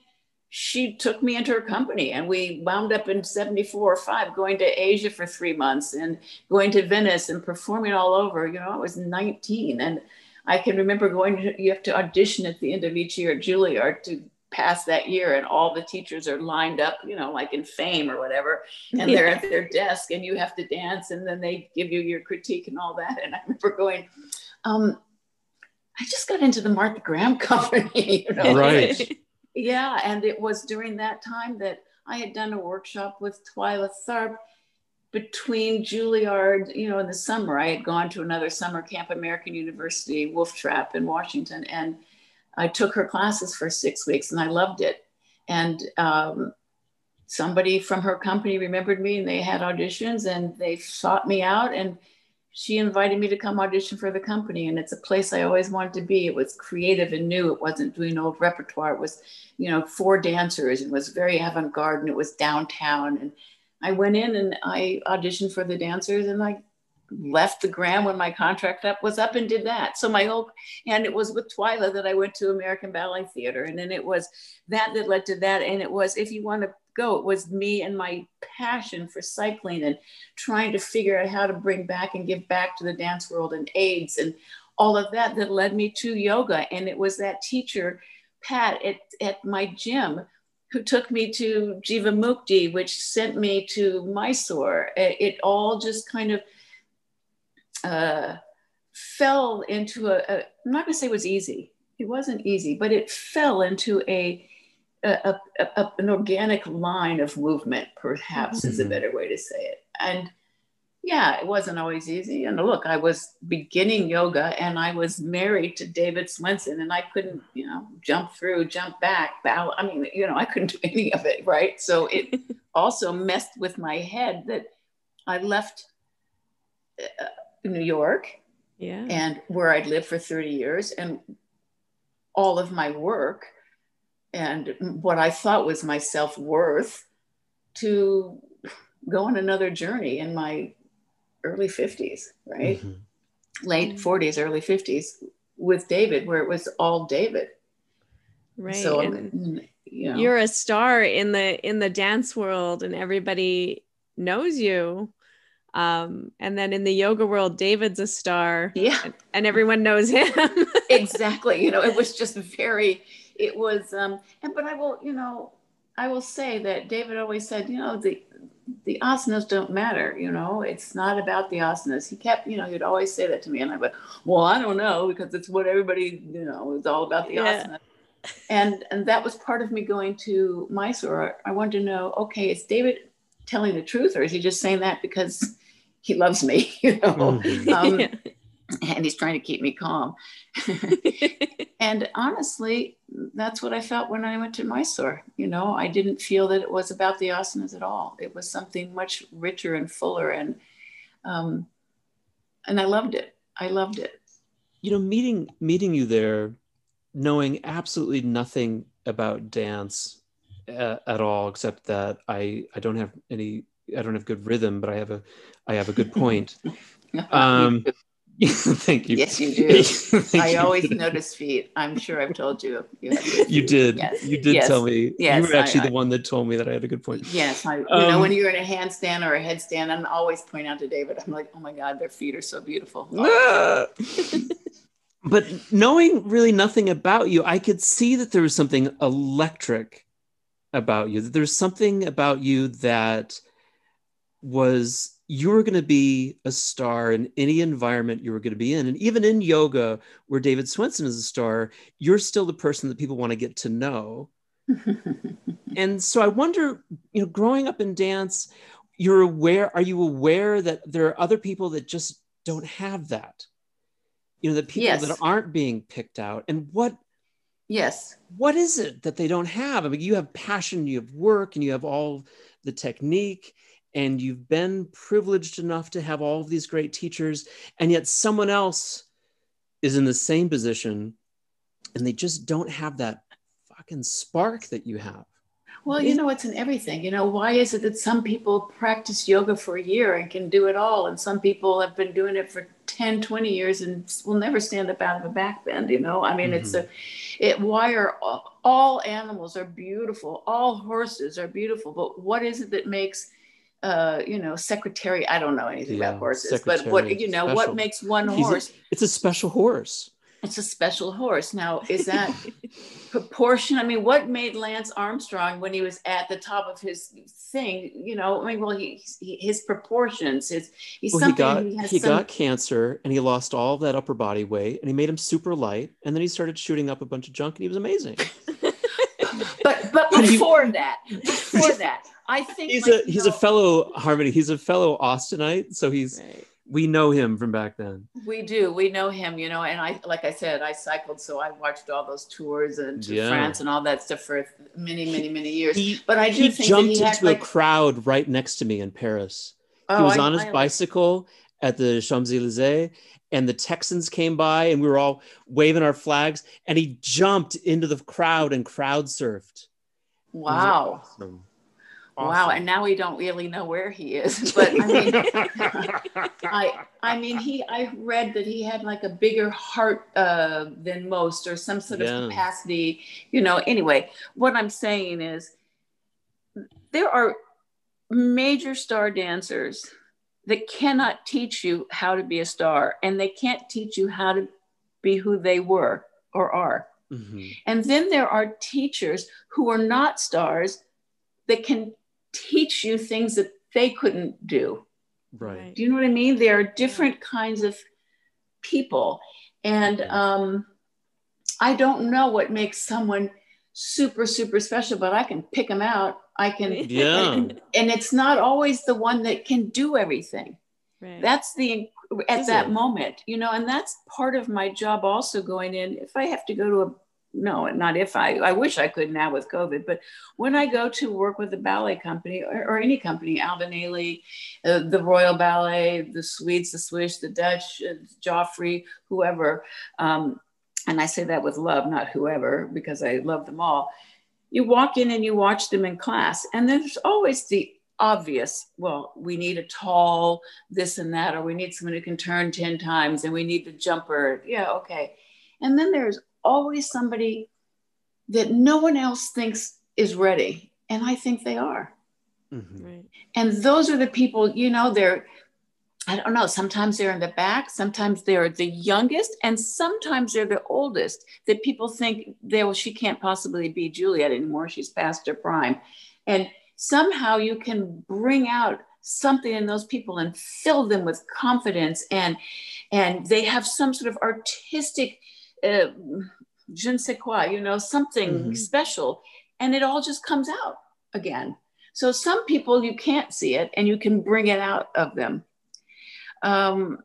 C: she took me into her company and we wound up in 74 or 5 going to asia for three months and going to venice and performing all over. You know i was 19 and i can remember going to, you have to audition at the end of each year at juilliard to pass that year and all the teachers are lined up you know like in fame or whatever and they're at their desk and you have to dance and then they give you your critique and all that. And i remember going um, i just got into the martha graham company you know?
B: Right
C: yeah, and it was during that time that I had done a workshop with Twyla Tharp between Juilliard, you know, in the summer. I had gone to another summer camp, American University, Wolf Trap in Washington, and I took her classes for six weeks and I loved it. And um, somebody from her company remembered me and they had auditions and they sought me out and she invited me to come audition for the company and it's a place i always wanted to be it was creative and new it wasn't doing old repertoire it was you know four dancers and was very avant-garde and it was downtown and i went in and i auditioned for the dancers and i left the Graham when my contract up was up and did that. So my whole and it was with Twyla that I went to American Ballet Theater, and then it was that that led to that. And it was if you want to go, it was me and my passion for cycling and trying to figure out how to bring back and give back to the dance world and AIDS and all of that that led me to yoga. And it was that teacher, Pat, at, at my gym who took me to Jivamukti, which sent me to Mysore. It, it all just kind of uh, fell into a, a I'm not going to say it was easy. It wasn't easy, but it fell into a, a, a an organic line of movement, perhaps mm-hmm. is a mm-hmm. better way to say it. And yeah, it wasn't always easy. And look, I was beginning yoga and I was married to David Swenson and I couldn't, you know, jump through, jump back, bow. I mean, you know, I couldn't do any of it, right? So it also messed with my head that I left uh, New York,
A: yeah,
C: and where I'd lived for 30 years, and all of my work and what I thought was my self worth to go on another journey in my early 50s, right? Mm-hmm. Late 40s, mm-hmm. early 50s with David, where it was all David.
A: Right. So, you know, you're a star in the in the dance world and everybody knows you um, and then in the yoga world, David's a star.
C: Yeah.
A: And, and everyone knows him.
C: exactly. You know, it was just very, it was, um, and, but I will, you know, I will say that David always said, you know, the, the asanas don't matter, you know, it's not about the asanas. He kept, you know, he'd always say that to me. And I went, well, I don't know, because it's what everybody, you know, it's all about the yeah. asana. And, and that was part of me going to Mysore. I wanted to know, okay, is David telling the truth or is he just saying that because he loves me, you know.
B: Mhm.
C: Um,
A: Yeah.
C: and he's trying to keep me calm. and honestly, that's what I felt when I went to Mysore. You know, I didn't feel that it was about the asanas at all. It was something much richer and fuller, and um, and I loved it. I loved it.
B: you know meeting meeting you there knowing absolutely nothing about dance uh, at all except that i i don't have any i don't have good rhythm but i have a i have a good point um thank you
C: yes, you do. I
B: you.
C: always notice feet. I'm sure I've told you. You,
B: you did
C: Yes.
B: you did
C: Yes.
B: tell me
C: Yes,
B: you were actually
C: I-
B: the one that told me that i had a good point
C: Yes, I, you
B: Um,
C: know, when you're in a handstand or a headstand, I'm always point out to David, I'm like, oh my God, their feet are so beautiful.
B: Ah. but knowing really nothing about you, I could see that there was something electric about you, that there's something about you that was you were going to be a star in any environment you were going to be in. And even in yoga, where David Swenson is a star, you're still the person that people want to get to know. And so I wonder, you know, growing up in dance, you're aware, are you aware that there are other people that just don't have that? You know, the people
C: Yes.
B: that aren't being picked out. And what
C: yes.
B: what is it that they don't have? I mean, you have passion, you have work, and you have all the technique, and you've been privileged enough to have all of these great teachers, and yet someone else is in the same position and they just don't have that fucking spark that you have.
C: Well, you know, it's in everything. You know, why is it that some people practice yoga for a year and can do it all, and some people have been doing it for 10, 20 years and will never stand up out of a back bend? You know, I mean, it's a, it, why are all, all animals are beautiful, all horses are beautiful, but what is it that makes, uh, you know, Secretariat, I don't know anything
B: Yeah,
C: about horses, but what, you know,
B: special.
C: what makes one
B: He's a-
C: horse?
B: It's a special horse.
C: It's a special horse. Now, is that proportion? I mean, what made Lance Armstrong when he was at the top of his thing? You know, I mean, well, he, he his proportions, his he's
B: Well, he
C: something.
B: got
C: he has
B: he
C: some,
B: got cancer and he lost all that upper body weight and he made him super light and then he started shooting up a bunch of junk and he was amazing.
C: but but
B: he-
C: before that, before that, I think
B: He's
C: like,
B: a he's a fellow Harmony. He's a fellow Austinite, so he's
A: Right.
B: we know him from back then.
C: We do. We know him, you know, and I, like I said, I cycled, so I watched all those tours and to
B: Yeah.
C: France and all that stuff for many, many, many years.
B: He
C: but I do
B: he
C: think
B: jumped
C: he had
B: into
C: like,
B: a crowd right next to me in Paris.
C: oh,
B: he was
C: I-
B: on his
C: I-
B: bicycle at the Champs Elysees, and the Texans came by, and we were all waving our flags, and he jumped into the crowd and crowd surfed.
C: Wow.
B: awesome.
C: Wow. And now we don't really know where he is. But I mean, I I mean he I read that he had like a bigger heart uh, than most or some sort
B: Yeah.
C: of capacity, you know. Anyway, what I'm saying is there are major star dancers that cannot teach you how to be a star and they can't teach you how to be who they were or are.
B: Mhm.
C: And then there are teachers who are not stars that can teach you things that they couldn't do.
B: Right.
C: Do you know what I mean? There are different kinds of people. And um, I don't know what makes someone super, super special, but I can pick them out. I can,
B: Yeah.
C: and it's not always the one that can do everything
A: Right.
C: that's the at
B: Is
C: that
B: it?
C: moment you know and that's part of my job also going in if i have to go to a no not if i i wish i could now with covid but when i go to work with a ballet company or, or any company alvin ailey uh, the royal ballet the swedes the swiss the dutch uh, joffrey whoever um, and i say that with love not whoever because i love them all you walk in and you watch them in class and there's always the obvious well we need a tall this and that or we need someone who can turn 10 times and we need the jumper yeah okay and then there's always somebody that no one else thinks is ready and i think they are
B: Mhm.
A: Right.
C: and those are the people you know they're i don't know sometimes they're in the back sometimes they're the youngest and sometimes they're the oldest that people think they well she can't possibly be juliet anymore she's past her prime. And somehow you can bring out something in those people and fill them with confidence and and they have some sort of artistic uh, je ne sais quoi you know something
B: Mhm.
C: special and it all just comes out again. So some people you can't see it and you can bring it out of them Um,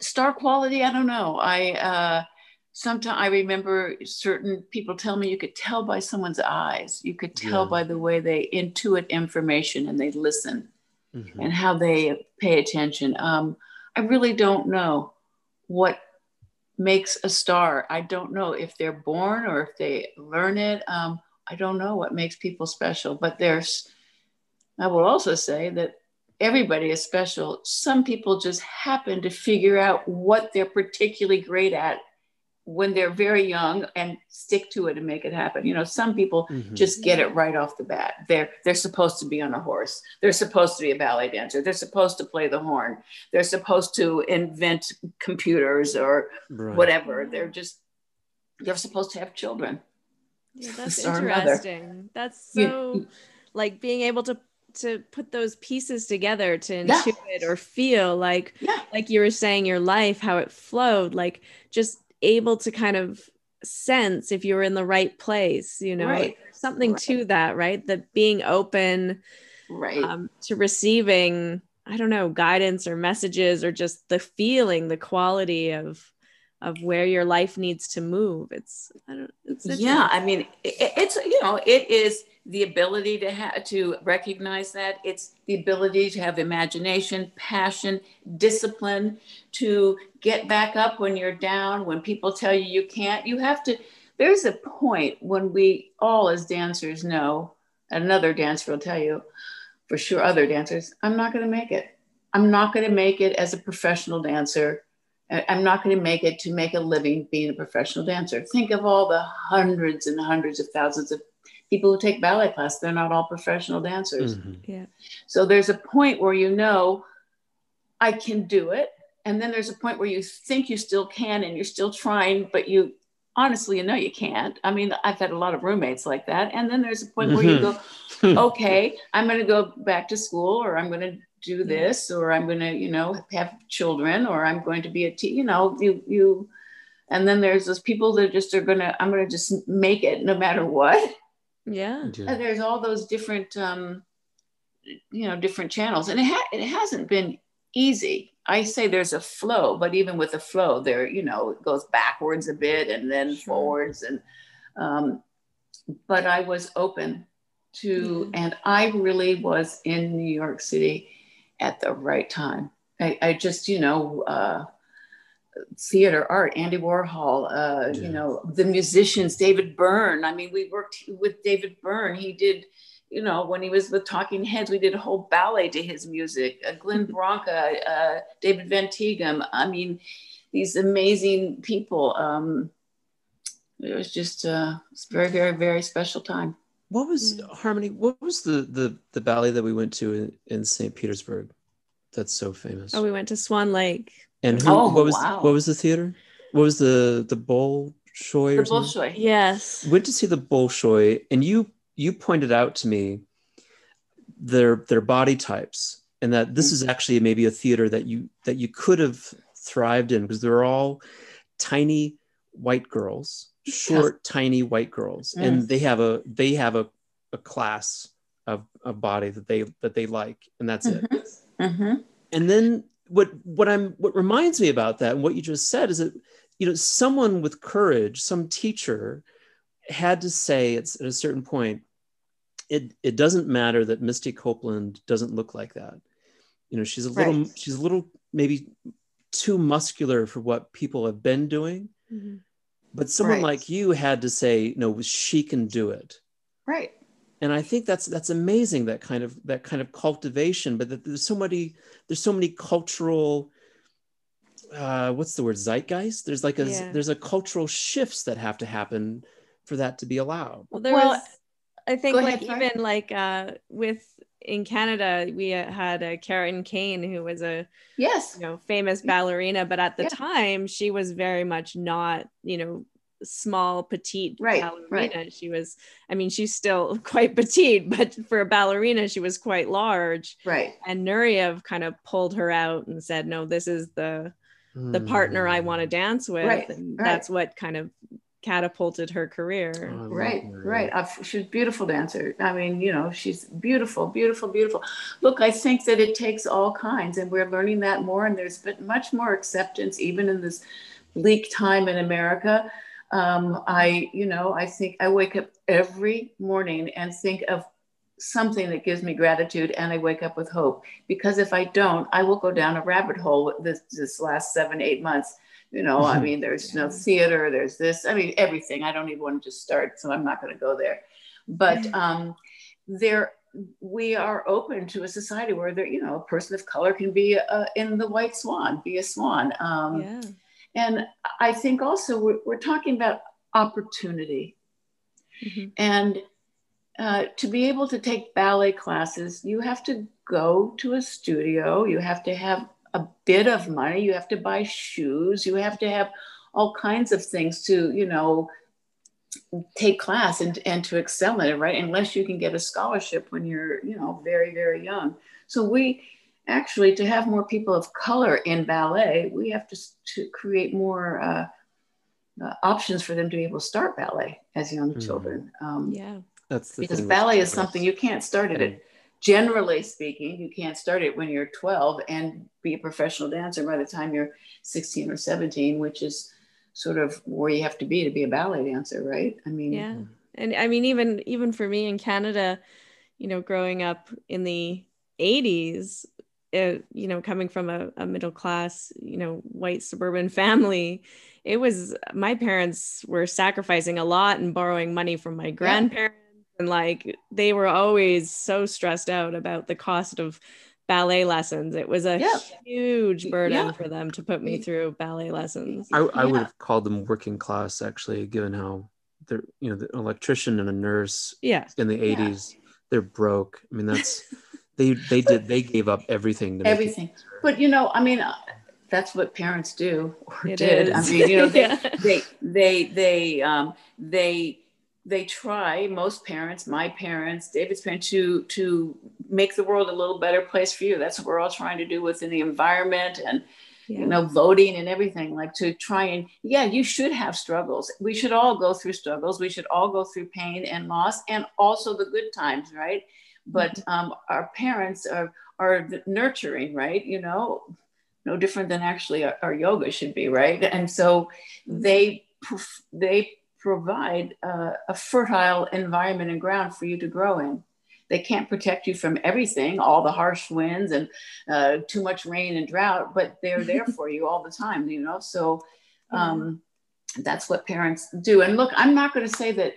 C: star quality, I don't know. I uh, sometimes I remember certain people tell me you could tell by someone's eyes. You could tell
B: Yeah.
C: by the way they intuit information and they listen
B: Mhm.
C: and how they pay attention. Um, I really don't know what makes a star. I don't know if they're born or if they learn it. Um, I don't know what makes people special, but there's, I will also say that everybody is special. Some people just happen to figure out what they're particularly great at when they're very young and stick to it and make it happen. You know, some people
B: Mhm.
C: just get it right off the bat. They're they're supposed to be on a horse. They're supposed to be a ballet dancer. They're supposed to play the horn. They're supposed to invent computers or
B: Right.
C: whatever. They're just they're supposed to have children.
A: Yeah, that's
C: Or another.
A: interesting. That's so
C: you-
A: like being able to to put those pieces together to
C: Yeah.
A: intuit or feel like
C: Yeah.
A: like you were saying your life how it flowed like just able to kind of sense if you were in the right place you know
C: Right.
A: Something
C: Right.
A: to that right that being open
C: Right.
A: um, to receiving i don't know guidance or messages or just the feeling the quality of of where your life needs to move it's i don't it's
C: yeah i mean it, it's you know it is the ability to have to recognize that. It's the ability to have imagination passion discipline to get back up when you're down when people tell you you can't. You have to there's a point when we all as dancers know another dancer will tell you for sure other dancers i'm not going to make it. I'm not going to make it as a professional dancer. I'm not going to make it to make a living being a professional dancer. Think of all the hundreds and hundreds of thousands of people who take ballet class. They're not all professional dancers.
B: Mhm.
A: yeah
C: So there's a point where you know, I can do it. And then there's a point where you think you still can and you're still trying, but you honestly, you know, you can't. I mean, I've had a lot of roommates like that. And then there's a point where you go, okay, I'm going to go back to school or I'm going to do this or I'm going to, you know, have children or I'm going to be a tea, you know, you, you, and then there's those people that just are going to, I'm going to just make it no matter what.
A: Yeah
B: Yeah.
C: And there's all those different, um, you know, different channels and it, ha- it hasn't been easy. I say there's a flow, but even with the flow there, you know, it goes backwards a bit and then
A: Sure.
C: forwards and, um, but I was open to,
A: Yeah.
C: and I really was in New York City at the right time. I, I just, you know, uh, theater art, Andy Warhol, uh,
B: Yeah.
C: you know, the musicians, David Byrne. I mean, we worked with David Byrne. He did, you know, when he was with Talking Heads, we did a whole ballet to his music. Uh, Glenn Branca, uh, David Van Tieghem. I mean, these amazing people. Um, it was just uh, it's a very, very, very special time.
B: What was
A: Yeah.
B: Harmony? What was the the the ballet that we went to in, in St. Petersburg? That's so famous.
A: oh we went to swan lake
B: and who,
C: Oh,
B: what was
C: wow.
B: what was the theater? What was the the Bolshoi
C: The? Bolshoi.
A: yes
B: Went to see the Bolshoi, and you you pointed out to me their their body types, and that this is mm-hmm. actually maybe a theater that you that you could have thrived in because they're all tiny white girls, short, tiny white girls, mm. and they have a they have a, a class of, of body that they that they like, and that's it.
C: hmm
B: And then what what I'm what reminds me about that and what you just said is that you know someone with courage, some teacher had to say it's at a certain point, it it doesn't matter that Misty Copeland doesn't look like that. You know, she's a little
C: Right.
B: she's a little maybe too muscular for what people have been doing.
A: Mhm.
B: But someone
C: Right.
B: like you had to say, no, she can do it
C: Right.
B: And i think that's that's amazing that kind of that kind of cultivation but that there's so many there's so many cultural uh what's the word zeitgeist there's like a
A: Yeah.
B: there's a cultural shifts that have to happen for that to be allowed
A: Well, there
C: Well,
A: was, I think, like
C: ahead, sorry.
A: even like uh, with in Canada, we uh, had a Karen Kain who was a
C: Yes.
A: you know famous ballerina, but at the
C: Yeah.
A: time she was very much not you know small petite
C: Right,
A: ballerina. She was, I mean, she's still quite petite, but for a ballerina, she was quite large.
C: Right.
A: And Nureyev kind of pulled her out and said, "No, this is the the partner I want to dance with,"
C: Right,
A: and
C: right.
A: that's what kind of catapulted her career.
C: Oh, right, right. Uh, she's a beautiful dancer. I mean, you know, she's beautiful, beautiful, beautiful. Look, I think that it takes all kinds, and we're learning that more. And there's been much more acceptance, even in this bleak time in America. Um, I, you know, I think I wake up every morning and think of something that gives me gratitude and I wake up with hope. Because if I don't, I will go down a rabbit hole this, this last seven, eight months you know, I mean, there's no theater, there's this, I mean, everything. I don't even want to just start, so I'm not going to go there. But um, there, we are open to a society where there, you know, a person of color can be uh, in the white swan, be a swan. Um, yeah. And I think also we're, we're talking about opportunity. Mm-hmm. And uh, to be able to take ballet classes, you have to go to a studio, you have to have a bit of money. You have to buy shoes. You have to have all kinds of things to, you know, take class and, and to excel in it, right? Unless you can get a scholarship when you're, you know, very, very young. So we actually, to have more people of color in ballet, we have to, to create more uh, uh, options for them to be able to start ballet as young mm-hmm. children.
A: Um, yeah.
B: That's
C: because ballet is something you can't start it at generally speaking, you can't start it when you're 12 and be a professional dancer by the time you're 16 or 17, which is sort of where you have to be to be a ballet dancer, right? I mean,
A: yeah. And I mean, even even for me in Canada, you know, growing up in the 80s, it, you know, coming from a, a middle class, you know, white suburban family, it was my parents were sacrificing a lot and borrowing money from my grandparents and like they were always so stressed out about the cost of ballet lessons. It was a yeah. huge burden yeah. for them to put me through ballet lessons.
B: I, I would have called them working class actually, given how they're you know the electrician and a nurse
A: yeah
B: in the 80s they're broke. I mean that's they they did they gave up everything
C: to everything. But you know, I mean that's what parents do or it did. Is. I mean, you know, they, they they they um they they try most parents my parents david's parents to to make the world a little better place for you that's what we're all trying to do within the environment and yeah. you know voting and everything like to try and yeah you should have struggles we should all go through struggles we should all go through pain and loss and also the good times right but mm-hmm. um, our parents are are nurturing right you know no different than actually our, our yoga should be right and so they they provide uh, a fertile environment and ground for you to grow in. They can't protect you from everything, all the harsh winds and uh, too much rain and drought, but they're there for you all the time, you know? So um, that's what parents do. And look, I'm not going to say that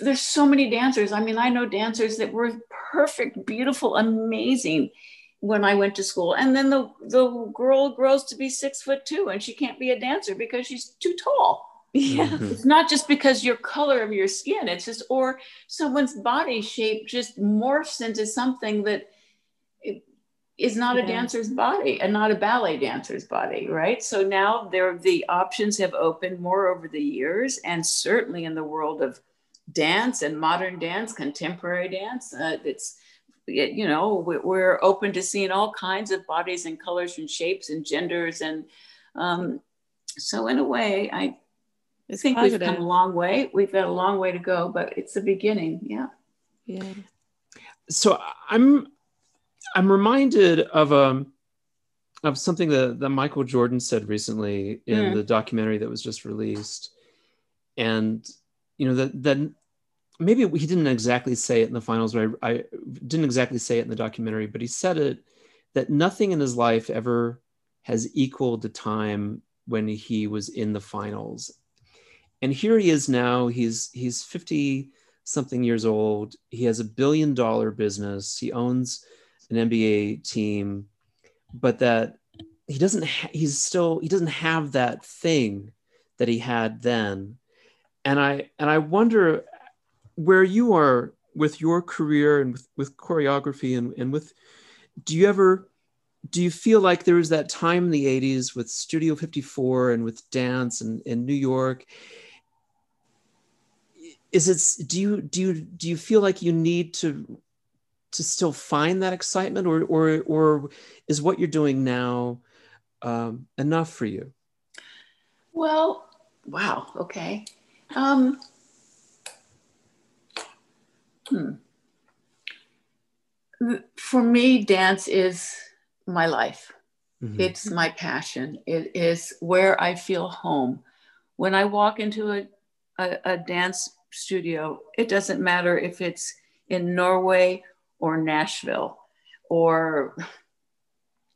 C: there's so many dancers. I mean, I know dancers that were perfect, beautiful, amazing when I went to school. And then the, the girl grows to be six foot two and she can't be a dancer because she's too tall.
A: Yeah. Mm-hmm.
C: It's not just because your color of your skin, it's just, or someone's body shape just morphs into something that is not yeah. a dancer's body and not a ballet dancer's body, right? So now there the options have opened more over the years, and certainly in the world of dance and modern dance, contemporary dance, uh, it's you know we're open to seeing all kinds of bodies and colors and shapes and genders and um, so in a way i it's think positive. we've come a long way. We've got a long way to go but it's the beginning. Yeah.
A: Yeah.
B: So i'm i'm reminded of um of something that, that michael jordan said recently in mm. the documentary that was just released. And you know that that maybe he didn't exactly say it in the finals, but I, I, didn't exactly say it in the documentary, but he said it that nothing in his life ever has equaled the time when he was in the finals. And here he is now. He's he's 50 something years old. He has a billion dollar business. He owns an NBA team, but that he doesn't ha- he's still he doesn't have that thing that he had then. And I and I wonder where you are with your career and with, with choreography and, and with do you ever do you feel like there was that time in the 80s with studio 54 and with dance and in new york is it do you do you do you feel like you need to to still find that excitement or or or is what you're doing now um, enough for you
C: well wow. Okay. Um, hmm. For me, dance is my life. Mm-hmm. It's my passion. It is where I feel home. When I walk into a, a, a dance studio, it doesn't matter if it's in Norway or Nashville or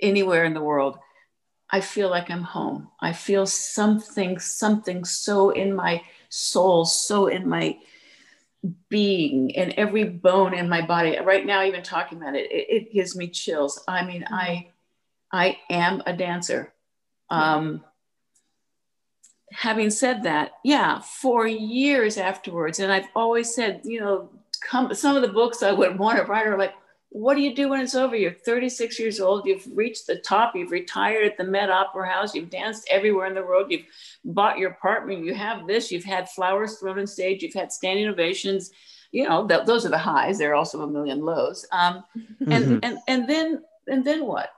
C: anywhere in the world. I feel like I'm home. I feel something, something so in my soul, so in my being, in every bone in my body. Right now, even talking about it, it, it gives me chills. I mean, I, I am a dancer. Um, having said that, yeah, for years afterwards, and I've always said, you know, come, some of the books I would want to write are like, what do you do when it's over? You're 36 years old. You've reached the top. You've retired at the Met Opera House. You've danced everywhere in the world. You've bought your apartment. You have this. You've had flowers thrown on stage. You've had standing ovations. You know, th- those are the highs. There are also a million lows. Um, and, mm-hmm. and, and then, and then what?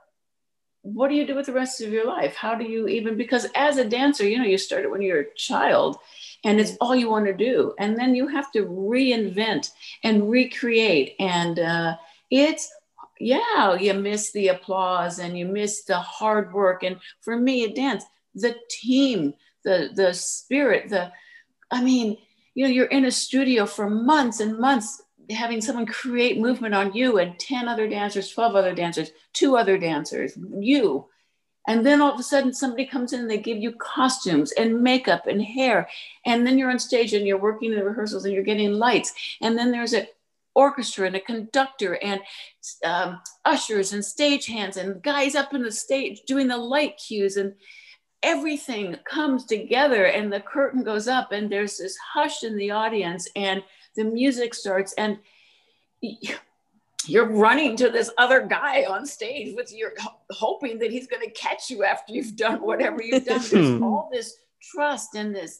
C: What do you do with the rest of your life? How do you even, because as a dancer, you know, you started when you're a child and it's all you want to do. And then you have to reinvent and recreate and, uh, it's yeah you miss the applause and you miss the hard work. And for me a dance the team the the spirit the i mean you know you're in a studio for months and months having someone create movement on you and 10 other dancers 12 other dancers two other dancers you. And then all of a sudden somebody comes in and they give you costumes and makeup and hair. And then you're on stage and you're working in the rehearsals and you're getting lights. And then there's a orchestra and a conductor and um, ushers and stagehands and guys up in the stage doing the light cues and everything comes together and the curtain goes up and there's this hush in the audience and the music starts and you're running to this other guy on stage with your hoping that he's going to catch you after you've done whatever you've done. There's all this trust and this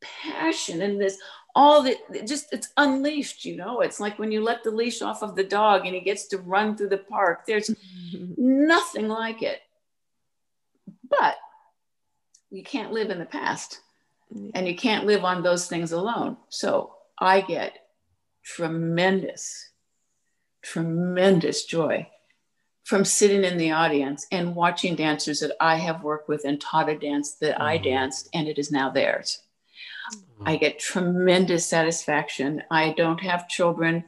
C: passion and this all the just it's unleashed you know? It's like when you let the leash off of the dog and he gets to run through the park there's nothing like it. But you can't live in the past and you can't live on those things alone. So i get tremendous tremendous joy from sitting in the audience and watching dancers that i have worked with and taught a dance that mm-hmm. i danced and it is now theirs I get tremendous satisfaction. I don't have children,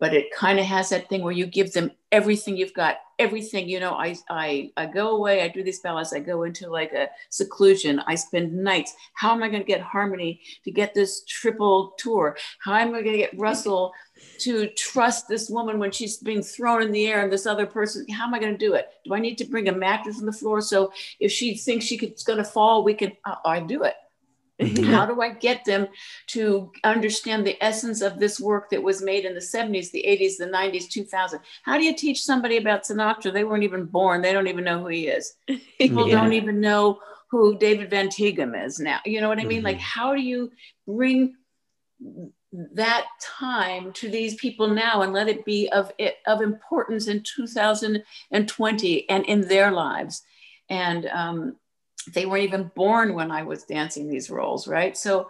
C: but it kind of has that thing where you give them everything you've got, everything. You know, I, I, I go away, I do these ballets, I go into like a seclusion, I spend nights. How am I going to get Harmony to get this triple tour? How am I going to get Russell to trust this woman when she's being thrown in the air and this other person? How am I going to do it? Do I need to bring a mattress on the floor so if she thinks she could, going to fall, we can, I, I do it. How do I get them to understand the essence of this work that was made in the 70s, the 80s, the 90s, 2000? How do you teach somebody about Sinatra? They weren't even born. They don't even know who he is. People yeah. don't even know who David Van Tieghem is now. You know what I mean? Mm-hmm. Like, how do you bring that time to these people now and let it be of, of importance in 2020 and in their lives? And um, they weren't even born when I was dancing these roles, right? So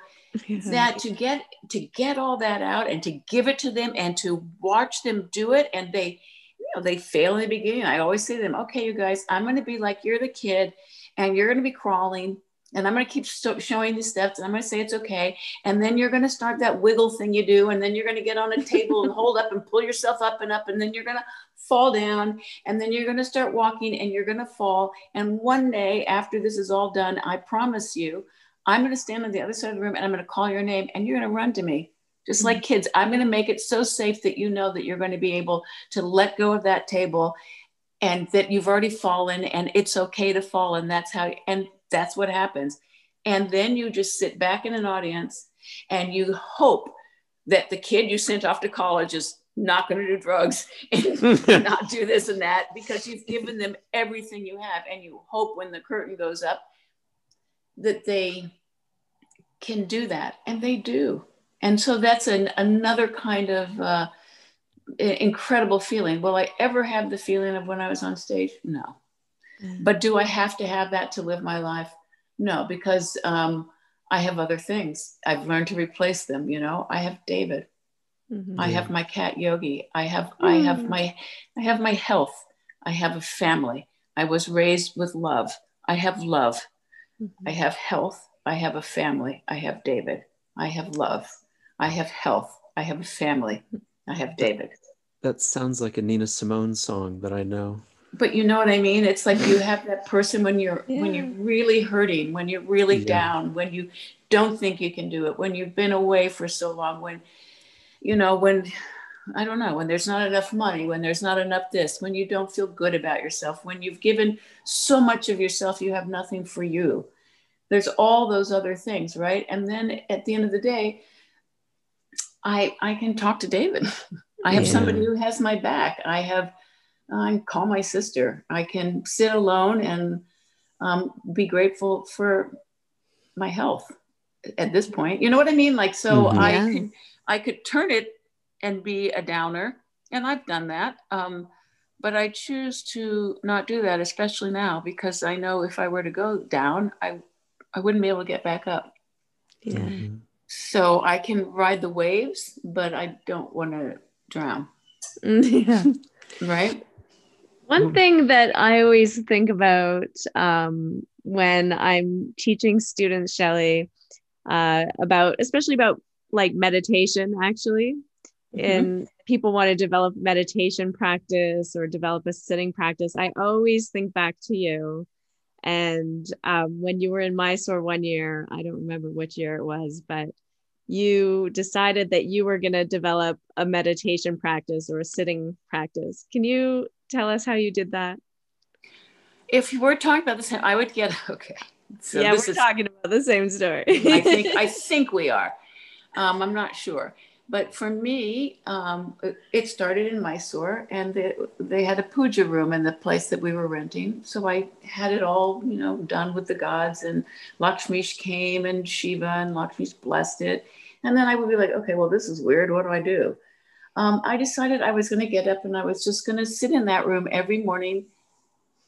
C: that to get to get all that out and to give it to them and to watch them do it and they you know they fail in the beginning. I always say to them, okay, you guys, I'm going to be like you're the kid and you're going to be crawling and I'm going to keep showing the steps and I'm going to say it's okay. And then you're going to start that wiggle thing you do. And then you're going to get on a table and hold up and pull yourself up and up. And then you're going to fall down. And then you're going to start walking and you're going to fall. And one day after this is all done, I promise you, I'm going to stand on the other side of the room and I'm going to call your name and you're going to run to me. Just like kids, I'm going to make it so safe that you know that you're going to be able to let go of that table and that you've already fallen and it's okay to fall. And that's how, and that's what happens. And then you just sit back in an audience and you hope that the kid you sent off to college is not going to do drugs and not do this and that because you've given them everything you have. And you hope when the curtain goes up that they can do that. And they do. And so that's an, another kind of uh, incredible feeling. Will I ever have the feeling of when I was on stage? No. Mm. But do I have to have that to live my life? No, because um, I have other things. I've learned to replace them. You know, I have David. Mm-hmm. I have my cat Yogi. I have mm. I have my I have my health. I have a family. I was raised with love. I have love. Mm-hmm. I have health. I have a family. I have David. I have love. I have health. I have a family. I have David.
B: That sounds like a Nina Simone song that I know.
C: But you know what I mean? It's like you have that person when you're yeah. when you're really hurting, when you're really yeah. down, when you don't think you can do it, when you've been away for so long, when you know, when I don't know, when there's not enough money, when there's not enough this, when you don't feel good about yourself, when you've given so much of yourself, you have nothing for you. There's all those other things, right? And then at the end of the day, I I can talk to David. I have yeah. somebody who has my back. I have I call my sister. I can sit alone and um, be grateful for my health at this point. You know what I mean? Like so mm-hmm. I can I could turn it and be a downer, and I've done that. Um, but I choose to not do that, especially now, because I know if I were to go down, I I wouldn't be able to get back up.
A: Yeah. Mm-hmm.
C: So I can ride the waves, but I don't want to drown.
A: yeah.
C: Right.
A: One thing that I always think about um, when I'm teaching students, Shelley, uh, about especially about like meditation actually mm-hmm. and people want to develop meditation practice or develop a sitting practice i always think back to you. And um, when you were in mysore one year i don't remember which year it was but you decided that you were going to develop a meditation practice or a sitting practice. Can you tell us how you did that
C: if we're talking about the same i would get okay
A: so yeah we're is, talking about the same story
C: i think i think we are um, I'm not sure. But for me, um, it started in Mysore, and they, they had a puja room in the place that we were renting. So I had it all, you know, done with the gods, and Lakshmish came, and Shiva and Lakshmish blessed it. And then I would be like, okay, well, this is weird. What do I do? Um, I decided I was going to get up and I was just going to sit in that room every morning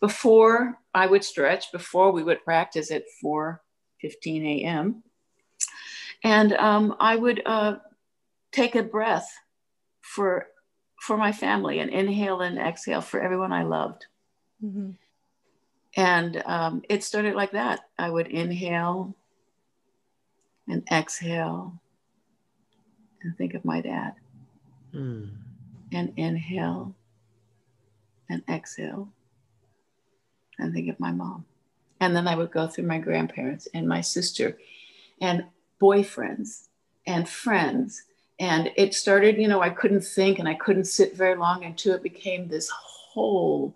C: before I would stretch, before we would practice at 4 15 a.m. And um, I would uh, take a breath for for my family and inhale and exhale for everyone I loved. Mm-hmm. And um, it started like that. I would inhale and exhale and think of my dad. Mm. And inhale and exhale and think of my mom. And then I would go through my grandparents and my sister. And boyfriends and friends. And it started, you know, I couldn't think and I couldn't sit very long until it became this whole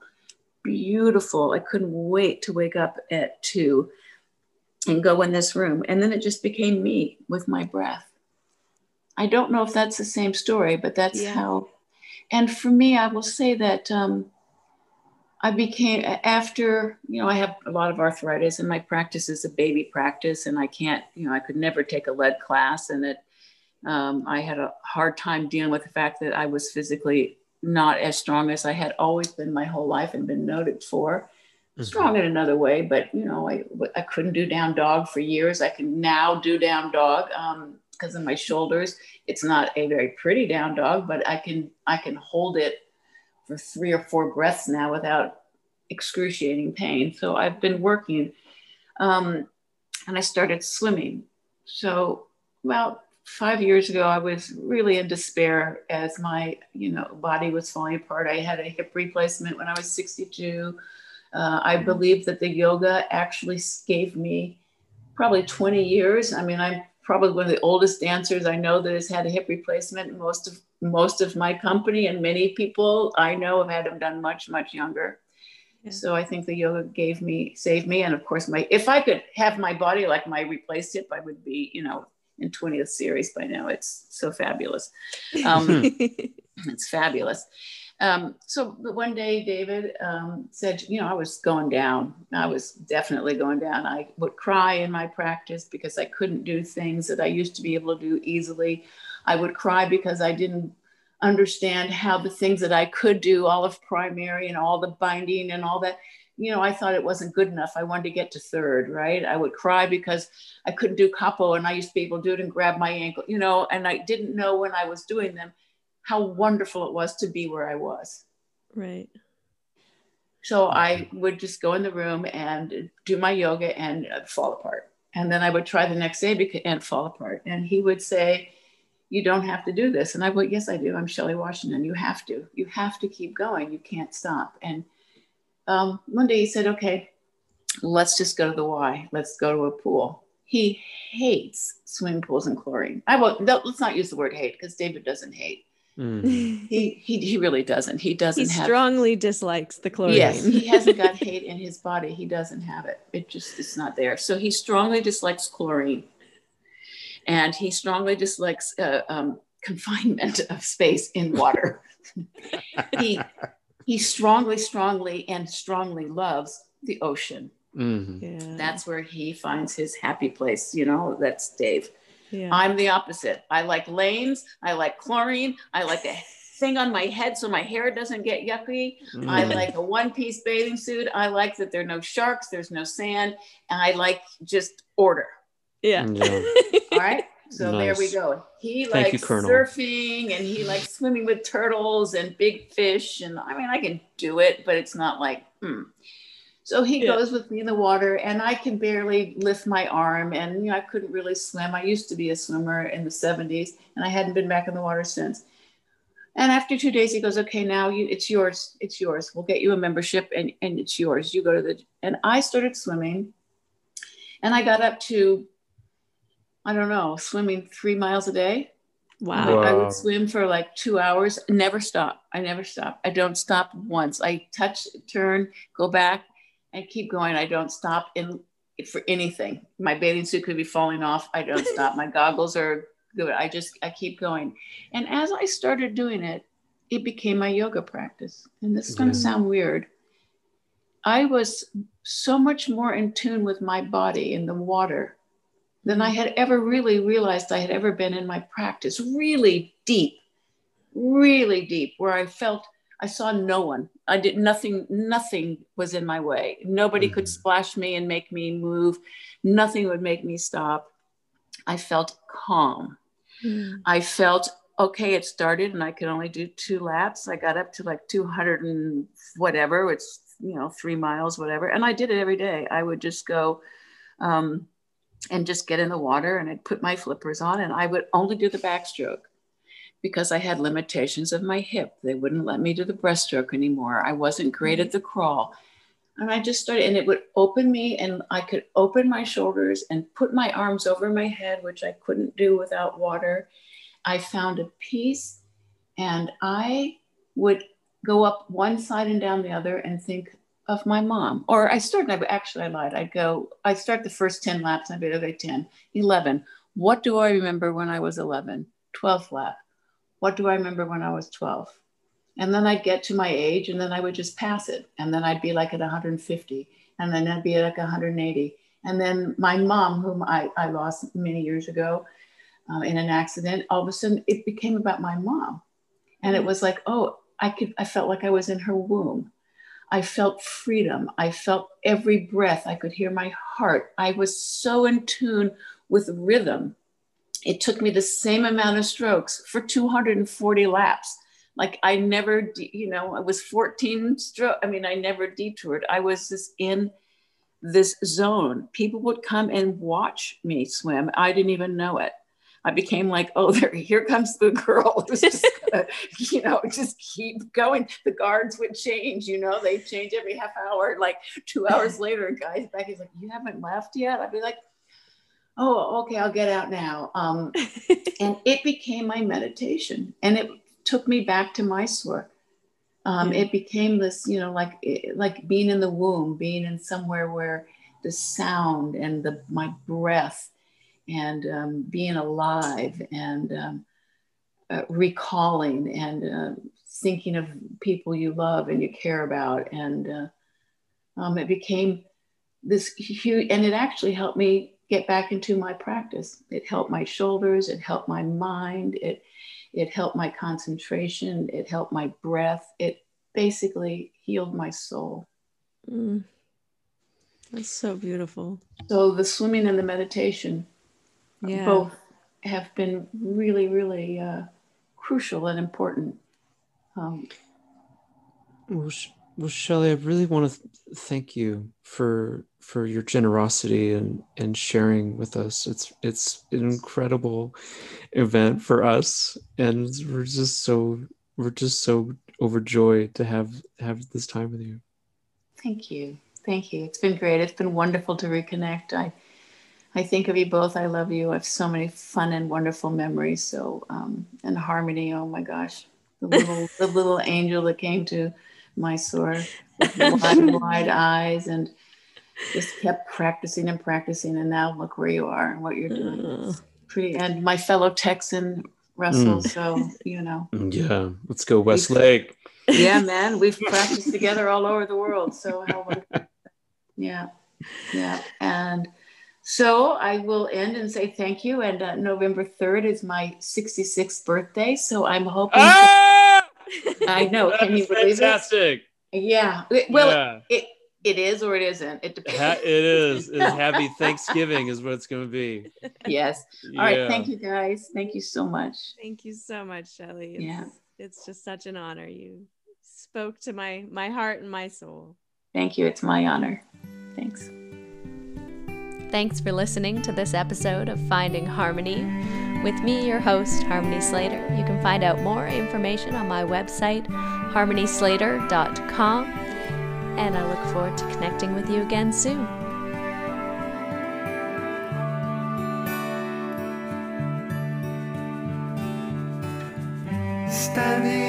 C: beautiful. I couldn't wait to wake up at two and go in this room. And then it just became me with my breath. I don't know if that's the same story, but that's yeah. how. And for me, I will say that um, I became after you know I have a lot of arthritis and my practice is a baby practice and I can't you know I could never take a lead class and it um, I had a hard time dealing with the fact that I was physically not as strong as I had always been my whole life and been noted for. Mm-hmm. Strong in another way, but you know I I couldn't do down dog for years. I can now do down dog because of my shoulders. It's not a very pretty down dog, but I can I can hold it for three or four breaths now without excruciating pain. So I've been working um, and I started swimming. So about five years ago, I was really in despair as my, you know, body was falling apart. I had a hip replacement when I was 62. Uh, I believe that the yoga actually gave me probably 20 years. I mean, I'm probably one of the oldest dancers I know that has had a hip replacement. Most of most of my company and many people I know have had them done much, much younger. Yeah. So I think the yoga gave me, saved me. And of course, my if I could have my body like my replaced hip, I would be, you know, in 20th series by now. It's so fabulous. Um, it's fabulous. Um, so but one day David um, said, you know, I was going down. I was definitely going down. I would cry in my practice because I couldn't do things that I used to be able to do easily. I would cry because I didn't understand how the things that I could do, all of primary and all the binding and all that, you know, I thought it wasn't good enough. I wanted to get to third, right? I would cry because I couldn't do capo and I used to be able to do it and grab my ankle, you know, and I didn't know when I was doing them how wonderful it was to be where I was.
A: Right.
C: So I would just go in the room and do my yoga and fall apart. And then I would try the next day and fall apart. And he would say, You don't have to do this. And I would, Yes, I do. I'm Shelley Washington. You have to. You have to keep going. You can't stop. And um, one day he said, okay, let's just go to the Y. Let's go to a pool. He hates swimming pools and chlorine. I won't, let's not use the word hate because David doesn't hate. Mm. he, he he really doesn't. He doesn't.
A: He have, strongly dislikes the chlorine.
C: Yes, he hasn't got hate in his body. He doesn't have it. It just it's not there. So he strongly dislikes chlorine, and he strongly dislikes uh, um, confinement of space in water. he he strongly, strongly, and strongly loves the ocean. Mm-hmm. Yeah. That's where he finds his happy place. You know, that's Dave. Yeah. I'm the opposite. I like lanes. I like chlorine. I like a thing on my head so my hair doesn't get yucky. Mm. I like a one piece bathing suit. I like that there are no sharks, there's no sand, and I like just order.
A: Yeah.
C: yeah. All right. So nice. there we go. He Thank likes you, surfing and he likes swimming with turtles and big fish. And I mean, I can do it, but it's not like, hmm. So he yeah. goes with me in the water, and I can barely lift my arm. And you know, I couldn't really swim. I used to be a swimmer in the 70s, and I hadn't been back in the water since. And after two days, he goes, "Okay, now you, it's yours. It's yours. We'll get you a membership, and and it's yours. You go to the." And I started swimming, and I got up to I don't know, swimming three miles a day.
A: Wow.
C: I would swim for like two hours, never stop. I never stop. I don't stop once. I touch, turn, go back, and keep going. I don't stop in for anything. My bathing suit could be falling off. I don't stop. My goggles are good. I just I keep going. And as I started doing it, it became my yoga practice. And this is going to sound weird. I was so much more in tune with my body in the water than I had ever really realized I had ever been in my practice. Really deep, really deep, where I felt I saw no one. I did nothing, nothing was in my way. Nobody mm-hmm. could splash me and make me move. Nothing would make me stop. I felt calm. Mm-hmm. I felt okay, it started and I could only do two laps. I got up to like 200 and whatever, it's, you know, three miles, whatever. And I did it every day. I would just go, um, and just get in the water and I'd put my flippers on and I would only do the backstroke because I had limitations of my hip. They wouldn't let me do the breaststroke anymore. I wasn't great at mm-hmm. the crawl. And I just started, and it would open me, and I could open my shoulders and put my arms over my head, which I couldn't do without water. I found a peace, and I would go up one side and down the other and think, of my mom. Or I started, I, actually, I lied. I'd go, I'd start the first 10 laps, I'd be, okay, 10, 11. What do I remember when I was 11? 12th lap. What do I remember when I was 12? And then I'd get to my age and then I would just pass it. And then I'd be like at 150. And then I'd be like 180. And then my mom, whom I, I lost many years ago um, in an accident, all of a sudden it became about my mom. And it was like, oh, I could, I felt like I was in her womb I felt freedom. I felt every breath. I could hear my heart. I was so in tune with rhythm. It took me the same amount of strokes for 240 laps. Like I never, you know, I was 14 stroke. I mean, I never detoured. I was just in this zone. People would come and watch me swim. I didn't even know it. I became like, oh, there, here comes the girl who's just gonna, you know, just keep going. The guards would change, you know, they change every half hour. Like two hours later, guy's back, he's like, you haven't left yet? I'd be like, oh, okay, I'll get out now. Um, and it became my meditation, and it took me back to Mysore. Um, it became this, you know, like like being in the womb, being in somewhere where the sound and the my breath and um, being alive and um, uh, recalling and uh, thinking of people you love and you care about. And uh, um, it became this huge, and it actually helped me get back into my practice. It helped my shoulders, it helped my mind, it, it helped my concentration, it helped my breath. It basically healed my soul.
A: Mm, That's so beautiful.
C: So the swimming and the meditation
A: Yeah.
C: both have been really, really uh, crucial and important. Um,
B: Well, Sh- well, Shelley, I really want to th- thank you for for your generosity and and sharing with us. It's it's an incredible event for us, and we're just so we're just so overjoyed to have have this time with you.
C: thank you, thank you. It's been great. It's been wonderful to reconnect. I I think of you both. I love you. I have so many fun and wonderful memories. So um, and harmony. Oh my gosh, the little the little angel that came to Mysore with wide wide eyes and just kept practicing and practicing. And now look where you are and what you're doing.
A: Uh,
C: pretty. And my fellow Texan Russell. So you know.
B: Yeah, let's go Westlake.
C: yeah, man, we've practiced together all over the world. So how yeah, yeah, and so I will end and say thank you. And uh, November third is my 66th birthday, so I'm hoping.
B: Ah!
C: I know. Can you believe
B: fantastic.
C: it? Yeah. Well,
B: yeah.
C: it it is or it isn't. It depends.
B: It is. It's happy Thanksgiving is what it's going to be.
C: yes. All right. Thank you, guys. Thank you so much.
A: Thank you so much, Shelley. It's,
C: Yeah.
A: it's just such an honor. You spoke to my my heart and my soul.
C: Thank you. It's my honor. Thanks.
D: Thanks for listening to this episode of Finding Harmony. With me, your host, Harmony Slater. You can find out more information on my website, harmonyslater.com, and I look forward to connecting with you again soon.
E: Standing